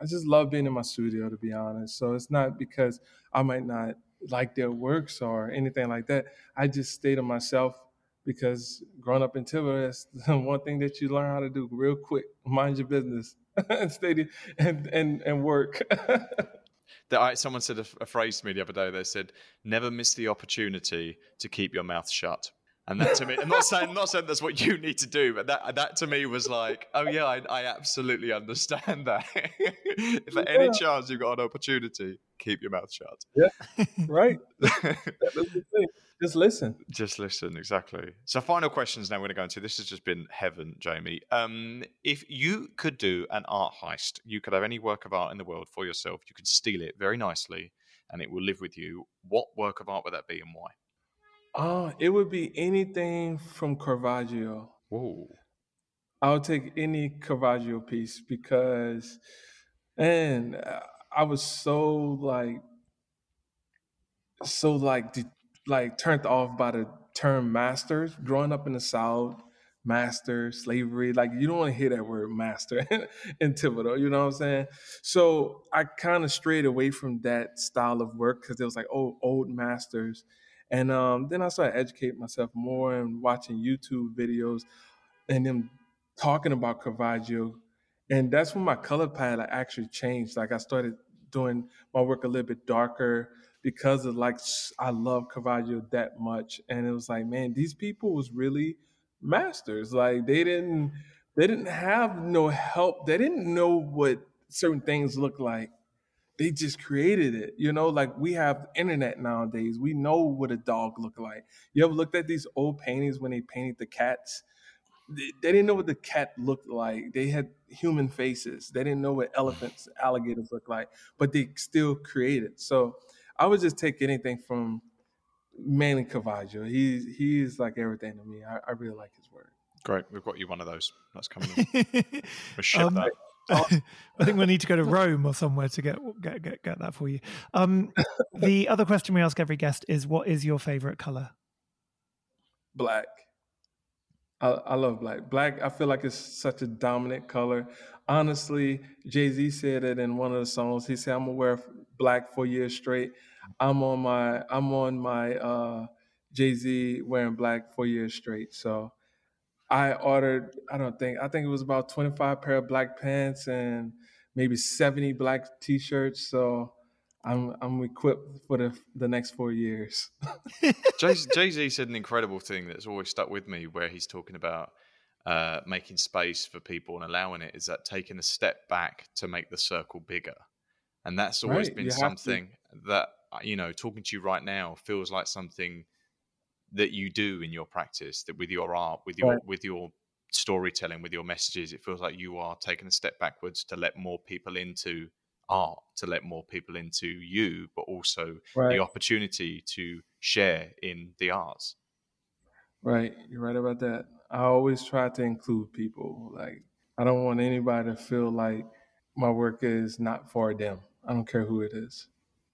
I just love being in my studio to be honest. So it's not because I might not like their works or anything like that. I just stay to myself because growing up in Tiver, that's the one thing that you learn how to do real quick. Mind your business and stay to- and and and work. Someone said a phrase to me the other day. They said, "Never miss the opportunity to keep your mouth shut." And that to me, I'm not saying not saying that's what you need to do, but that that to me was like, oh yeah, I, I absolutely understand that. if at any chance you've got an opportunity, keep your mouth shut. Yeah, right? That's the thing. Just listen. Just listen, exactly. So, final questions now we're going to go into. This has just been heaven, Jammie. Um, if you could do an art heist, you could have any work of art in the world for yourself, you could steal it very nicely, and it will live with you. What work of art would that be and why? Uh, it would be anything from Caravaggio. Whoa. I would take any Caravaggio piece because, man, uh, I was so like, so like, de- like turned off by the term masters. Growing up in the South, master, slavery, like you don't want to hear that word master in Thibodaux, you know what I'm saying? So I kind of strayed away from that style of work because it was like, oh, old masters. And um, then I started educating myself more and watching YouTube videos and them talking about Caravaggio. And that's when my color palette actually changed. Like I started doing my work a little bit darker because of like I love Caravaggio that much. And it was like, man, these people was really masters. Like they didn't they didn't have no help. They didn't know what certain things look like. They just created it. You know, like we have internet nowadays. We know what a dog look like. You ever looked at these old paintings when they painted the cats? They, they didn't know what the cat looked like. They had human faces. They didn't know what elephants, alligators look like, but they still created. So I would just take anything from mainly Caravaggio. He's he's like everything to me. I, I really like his work. Great. We've got you one of those. That's coming in. We'll ship Um, that. I think we need to go to Rome or somewhere to get get get, get that for you. Um, the other question we ask every guest is, "What is your favorite color?" Black. I, I love black. Black, I feel like it's such a dominant color. Honestly, Jay Z said it in one of the songs. He said, "I'm gonna wear black for years straight." I'm on my I'm on my uh, Jay Z wearing black for years straight. So I ordered. I don't think I think it was about 25 pair of black pants and maybe 70 black t-shirts. So I'm I'm equipped for the the next four years. Jay Z said an incredible thing that's always stuck with me, where he's talking about uh, making space for people and allowing it. Is that taking a step back to make the circle bigger? And that's always Right, been you something that you know, talking to you right now feels like something that you do in your practice that with your art with your Right. with your storytelling with your messages it feels like you are taking a step backwards to let more people into art to let more people into you but also Right. the opportunity to share in the arts Right, you're right about that. I always try to include people. Like, I don't want anybody to feel like my work is not for them. I don't care who it is.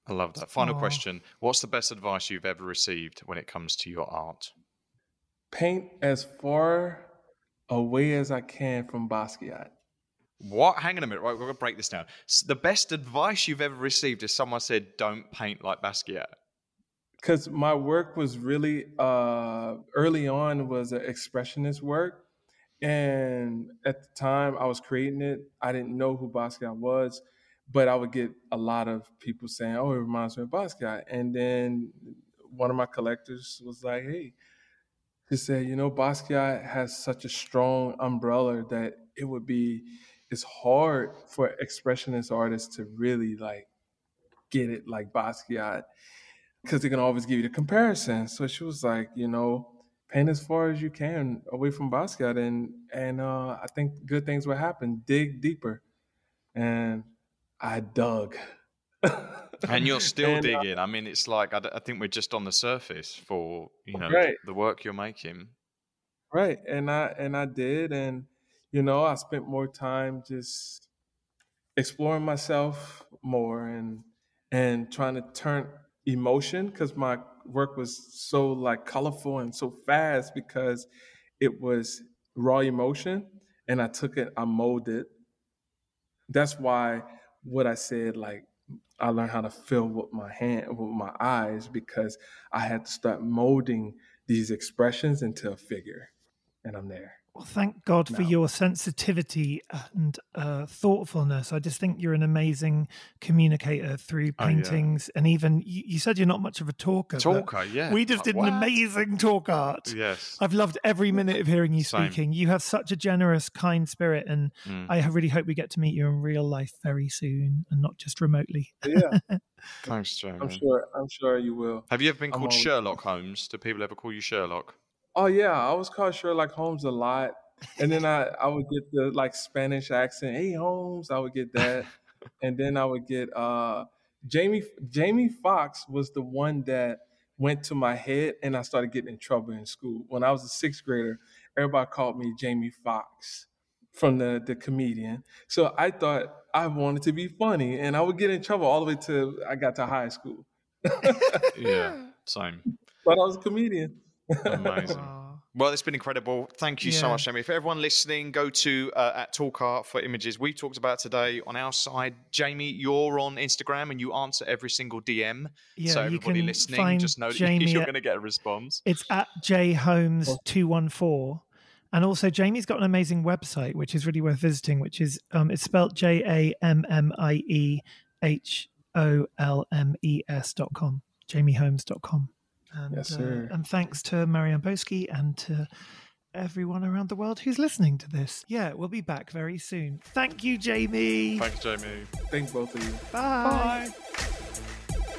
I love that. Final question. What's the best advice you've ever received when it comes to your art? Paint as far away as I can from Basquiat. what? Hang on a minute. Right we're going to break this down. The best advice you've ever received is someone said don't paint like basquiat. Because my work was really uh, early on was an expressionist work. And at the time i was creating it i didn't know who basquiat was but i would get a lot of people saying oh it reminds me of basquiat and then one of my collectors was like hey he said you know basquiat has such a strong umbrella that it would be it's hard for expressionist artists to really like get it like basquiat because they can always give you the comparison. So she was like, you know, paint as far as you can away from Basquiat, and and uh, I think good things will happen. Dig deeper, and I dug. and you're still And, uh, digging i mean it's like I think we're just on the surface for you know Right. the work you're making right, and I and I did, and you know, I spent more time just exploring myself more and and trying to turn emotion because my work was so like colorful and so fast because it was raw emotion and I took it, I molded. That's why what I said, like I learned how to feel with my hand, with my eyes, because I had to start molding these expressions into a figure, and I'm there. Well, thank God for your sensitivity and uh, thoughtfulness. I just think you're an amazing communicator through Oh, yeah. paintings, and even you, you said you're not much of a talker. talker yeah We just Like, did what? an amazing talk art. yes I've loved every minute of hearing you Same. speaking. You have such a generous, kind spirit, and Mm. I really hope we get to meet you in real life very soon, and not just remotely. Yeah, thanks jammie I'm sure. I'm sure you will. have you ever been I'm called always- sherlock holmes do people ever call you sherlock Oh yeah, I was called Sherlock Holmes a lot, and then I I would get the like Spanish accent. Hey Holmes, I would get that, and then I would get uh Jamie Jamie Foxx was the one that went to my head, and I started getting in trouble in school when I was a sixth grader. Everybody called me Jamie Foxx from the the comedian. So I thought I wanted to be funny, and I would get in trouble all the way to I got to high school. yeah same But I was a comedian. amazing Well, it's been incredible. Thank you so much, Jammie. For everyone listening, go to uh, at Talk Art for images we talked about today on our side. Jammie, you're on Instagram and you answer every single DM. Yeah, so you everybody can listening, find just know that Jammie you're going to get a response. It's at jholmes214. And also, Jammie's got an amazing website, which is really worth visiting, which is um, it's spelled J A M M I E H O L M E S dot com, jammieholmes.com. And, Yes, uh, and thanks to Marianne Boesky and to everyone around the world who's listening to this. Yeah, we'll be back very soon. Thank you, Jammie. Thanks, Jammie. Thank both of you. Bye.